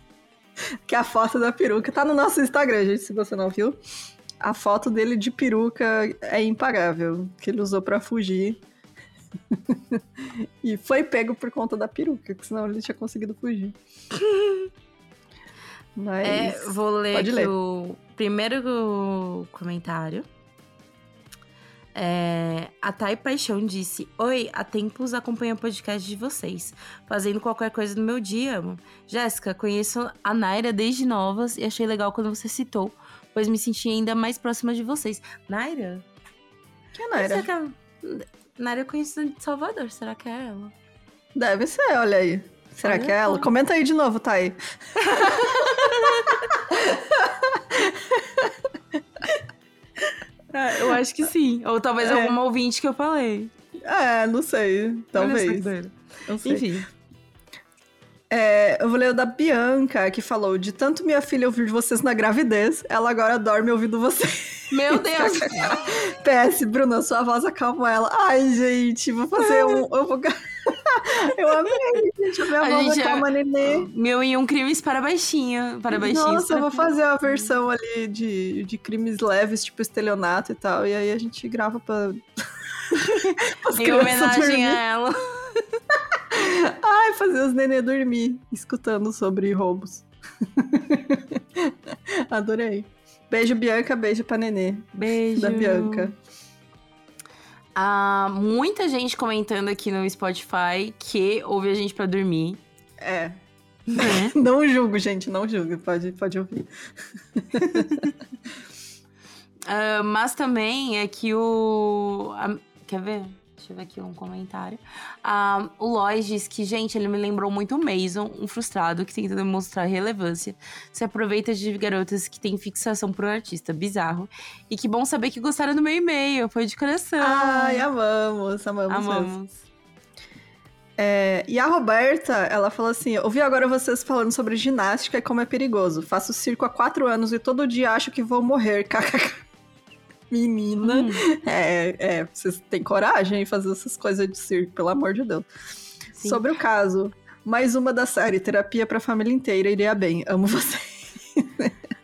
Que a foto da peruca tá no nosso Instagram, gente, se você não viu. A foto dele de peruca é impagável, que ele usou pra fugir. e foi pego por conta da peruca, que senão ele tinha conseguido fugir. Mas É, vou ler pode ler. o primeiro comentário. É, a Thay Paixão disse: Oi, há tempos acompanho o podcast de vocês, fazendo qualquer coisa no meu dia. Jéssica, conheço a Naira desde novas e achei legal quando você citou, pois me senti ainda mais próxima de vocês. Naira? que Será era? que é... Naira eu conheço de Salvador, será que é ela? Deve ser, olha aí. Será Olha que é ela? Comenta aí de novo, tá Ah, eu acho que sim. Ou talvez É. alguma ouvinte que eu falei. É, não sei. Talvez. Não sei. Enfim. É, eu vou ler o da Bianca, que falou: de tanto minha filha ouvir vocês na gravidez, ela agora dorme ouvindo vocês. Meu Deus! PS, Bruna, sua voz acalma ela. Ai, gente, vou fazer um. Eu, vou... eu amei, gente. A minha A voz gente é- acalma nenê. Mil e um crimes para baixinha. Para baixinhos. Nossa, eu para vou fazer a versão ali de, de crimes leves, tipo estelionato e tal. E aí a gente grava pra. as Em homenagem dormir. a ela. Ai, fazer os nenê dormir, escutando sobre roubos. Adorei. Beijo, Bianca, beijo pra nenê. Beijo. Da Bianca. Ah, muita gente comentando aqui no Spotify que ouve a gente pra dormir. É. Né? Não julgo, gente, não julgo. Pode, pode ouvir. Ah, mas também é que o. a- quer ver? Deixa eu ver aqui um comentário. Ah, o Lois diz que, gente, ele me lembrou muito o Mason, um frustrado que tenta demonstrar relevância. Se aproveita de garotas que têm fixação por um artista bizarro. E que bom saber que gostaram do meu e-mail. Foi de coração. Ai, amamos, amamos, mesmo. Amamos. É, e a Roberta, ela falou assim: ouvi agora vocês falando sobre ginástica e como é perigoso. Faço circo há quatro anos e todo dia acho que vou morrer. kkk. Menina. Hum, É, é, vocês têm coragem em fazer essas coisas de circo, pelo amor de Deus. sim. Sobre o caso, mais uma da série Terapia pra Família Inteira iria bem. Amo você.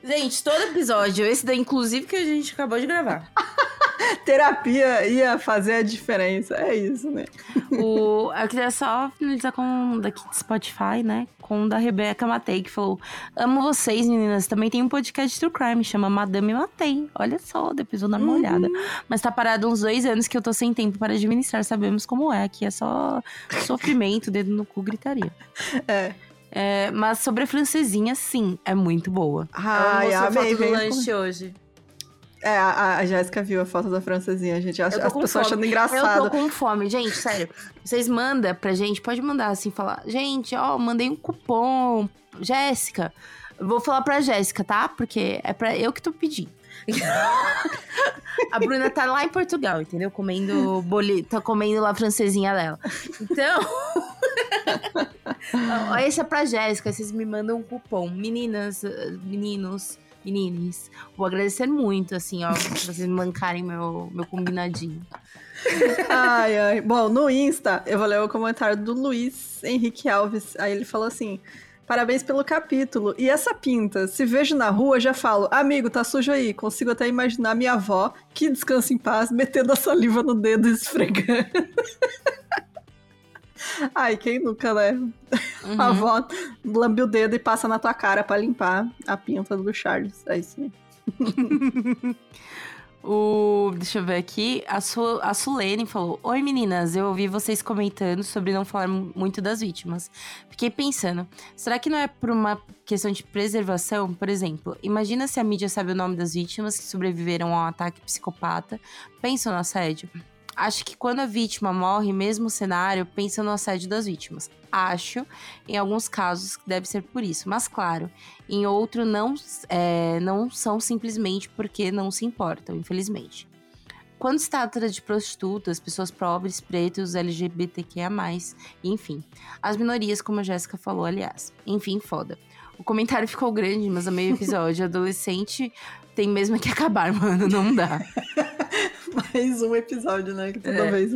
Gente, todo episódio, esse daí, inclusive, que a gente acabou de gravar. Terapia ia fazer a diferença. É isso, né? O, eu queria só finalizar com o daqui de Spotify, né? Com o da Rebeca Matei, que falou: Amo vocês, meninas. Também tem um podcast True Crime, chama Madame Matei. Olha só, depois vou dar uma Uhum. olhada. Mas tá parado uns dois anos que eu tô sem tempo para administrar. Sabemos como é. Aqui é só sofrimento, dedo no cu, gritaria. É. É, mas sobre a francesinha, sim, é muito boa. Ai, mostrou amei. a foto do venha lanche hoje. É, a, a Jéssica viu a foto da francesinha, gente. As, Eu as pessoas fome. achando Eu engraçado. tô com fome, gente, sério. Vocês mandam pra gente, pode mandar assim, falar. Gente, ó, mandei um cupom. Jéssica. Eu Vou falar pra Jéssica, tá? Porque é pra eu que tô pedindo. A Bruna tá lá em Portugal, entendeu? Comendo boli... tá comendo lá a francesinha dela. Então. Esse é pra Jéssica, vocês me mandam um cupom. Meninas, eh, meninos, vou agradecer muito, assim, ó, vocês mancarem meu, meu combinadinho. Ai, ai. Bom, no Insta, eu vou ler o comentário do Luiz Henrique Alves. Aí ele falou assim: Parabéns pelo capítulo. E essa pinta? Se vejo na rua, já falo, amigo, tá sujo aí. Consigo até imaginar minha avó, que descansa em paz, metendo a saliva no dedo e esfregando. Ai, quem nunca, né? Uhum. A avó lambe o dedo e passa na tua cara para limpar a pinta do Charles. É isso mesmo. O, deixa eu ver aqui. A, Su, a Sulene falou: Oi meninas, eu ouvi vocês comentando sobre não falar muito das vítimas. Fiquei pensando, será que não é por uma questão de preservação? Por exemplo, imagina se a mídia sabe o nome das vítimas que sobreviveram a um ataque psicopata. Pensam no assédio. Acho que quando a vítima morre, mesmo cenário, pensa no assédio das vítimas. Acho, em alguns casos, que deve ser por isso. Mas, claro, em outro não, é, não são simplesmente porque não se importam, infelizmente. Quando se trata de prostitutas, pessoas pobres, pretos, LGBTQIA+, enfim. As minorias, como a Jéssica falou, aliás. Enfim, foda. O comentário ficou grande, mas a meio episódio, adolescente tem mesmo que acabar, mano, não dá. Mais um episódio, né? Que toda é. vez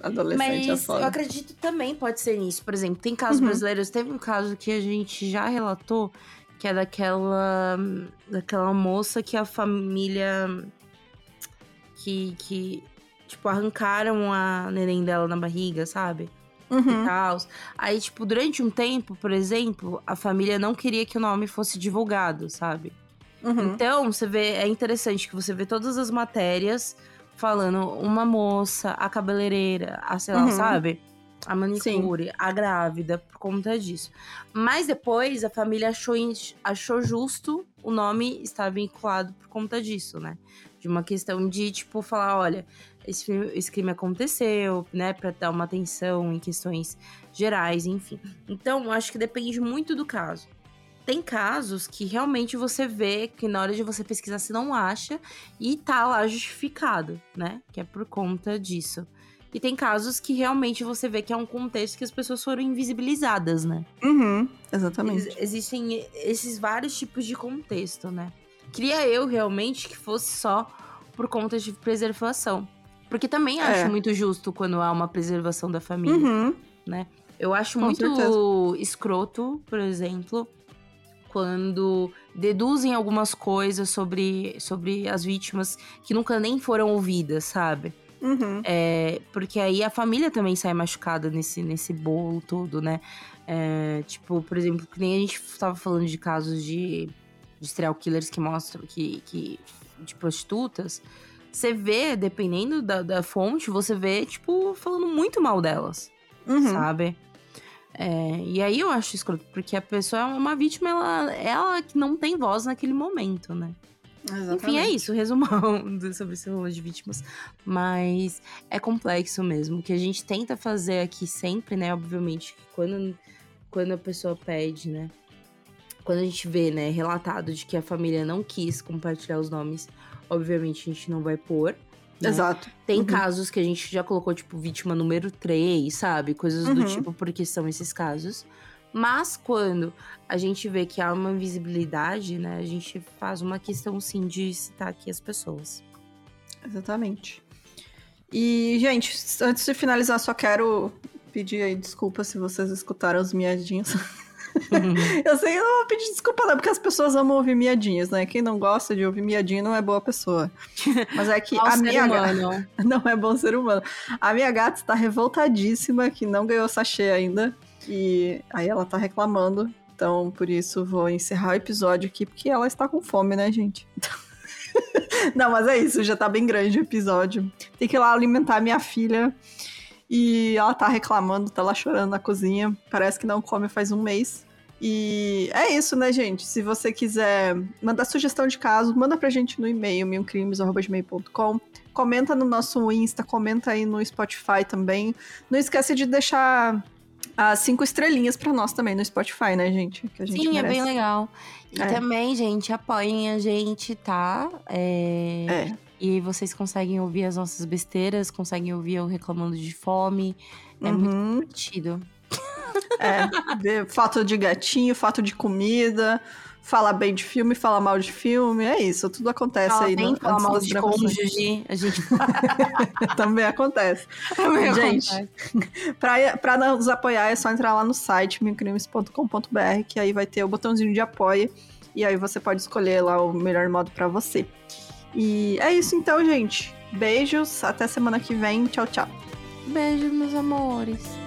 adolescente Mas é eu acredito também pode ser nisso. Por exemplo, tem casos uhum. brasileiros. Teve um caso que a gente já relatou, que é daquela, daquela moça que a família. Que, que, tipo, arrancaram a neném dela na barriga, sabe? Uhum. E tal. Aí, tipo, durante um tempo, por exemplo, a família não queria que o nome fosse divulgado, sabe? Uhum. Então, você vê, é interessante que você vê todas as matérias falando uma moça, a cabeleireira, a sei lá, uhum. sabe? A manicure, Sim. a grávida, por conta disso. Mas depois a família achou, achou justo o nome estar vinculado por conta disso, né? De uma questão de, tipo, falar, olha, esse, esse crime aconteceu, né? Pra dar uma atenção em questões gerais, enfim. Então, acho que depende muito do caso. Tem casos que realmente você vê que na hora de você pesquisar você não acha e tá lá justificado, né? Que é por conta disso. E tem casos que realmente você vê que é um contexto que as pessoas foram invisibilizadas, né? Uhum, exatamente. Ex existem esses vários tipos de contexto, né? Queria eu realmente que fosse só por conta de preservação. Porque também é. acho muito justo quando há uma preservação da família, uhum. né? Eu acho Com muito certeza. escroto, por exemplo, quando deduzem algumas coisas sobre, sobre as vítimas que nunca nem foram ouvidas, sabe? Uhum. É, porque aí a família também sai machucada nesse, nesse bolo todo, né? É, tipo, por exemplo, que nem a gente estava falando de casos de, de serial killers que mostram que, que de prostitutas. Você vê, dependendo da, da fonte, você vê, tipo, falando muito mal delas, uhum. sabe? É, e aí eu acho escroto, porque a pessoa é uma vítima, ela, ela que não tem voz naquele momento, né? Exatamente. Enfim, é isso, resumão sobre esse rolo de vítimas. Mas é complexo mesmo. O que a gente tenta fazer aqui sempre, né? Obviamente, quando, quando a pessoa pede, né? Quando a gente vê, né, relatado de que a família não quis compartilhar os nomes, obviamente a gente não vai pôr. Né? Exato. Tem uhum. casos que a gente já colocou, tipo, vítima número 3, sabe? Coisas uhum. do tipo, porque são esses casos. Mas quando a gente vê que há uma invisibilidade, né? A gente faz uma questão, sim, de citar aqui as pessoas. Exatamente. E, gente, antes de finalizar, só quero pedir aí desculpa se vocês escutaram os miadinhos. eu sei, eu não vou pedir desculpa não, porque as pessoas amam ouvir miadinhos, né? Quem não gosta de ouvir miadinho não é boa pessoa. Mas é que a minha gata... Não é bom ser humano. A minha gata está revoltadíssima que não ganhou sachê ainda. E aí ela tá reclamando. Então, por isso, vou encerrar o episódio aqui, porque ela está com fome, né, gente? não, mas é isso, já tá bem grande o episódio. Tem que ir lá alimentar minha filha. E ela tá reclamando, tá lá chorando na cozinha. Parece que não come faz um mês. E é isso, né, gente? Se você quiser mandar sugestão de caso, manda pra gente no e-mail, milcrimes.com. Comenta no nosso Insta, comenta aí no Spotify também. Não esquece de deixar as cinco estrelinhas para nós também no Spotify, né, gente? Gente Sim, merece. é bem legal. E é. também, gente, apoiem a gente, tá? É... é. E vocês conseguem ouvir as nossas besteiras, conseguem ouvir eu reclamando de fome. É uhum. muito divertido. É, ver foto de gatinho, foto de comida, falar bem de filme, falar mal de filme, é isso, tudo acontece Fala aí. bem, no, falar antes mal de cônjuge. A gente Também acontece. também Gente, pra nos apoiar é só entrar lá no site milcrimes.com.br, que aí vai ter o botãozinho de apoia, e aí você pode escolher lá o melhor modo pra você. E é isso então, gente. Beijos, até semana que vem. Tchau, tchau. Beijo, meus amores.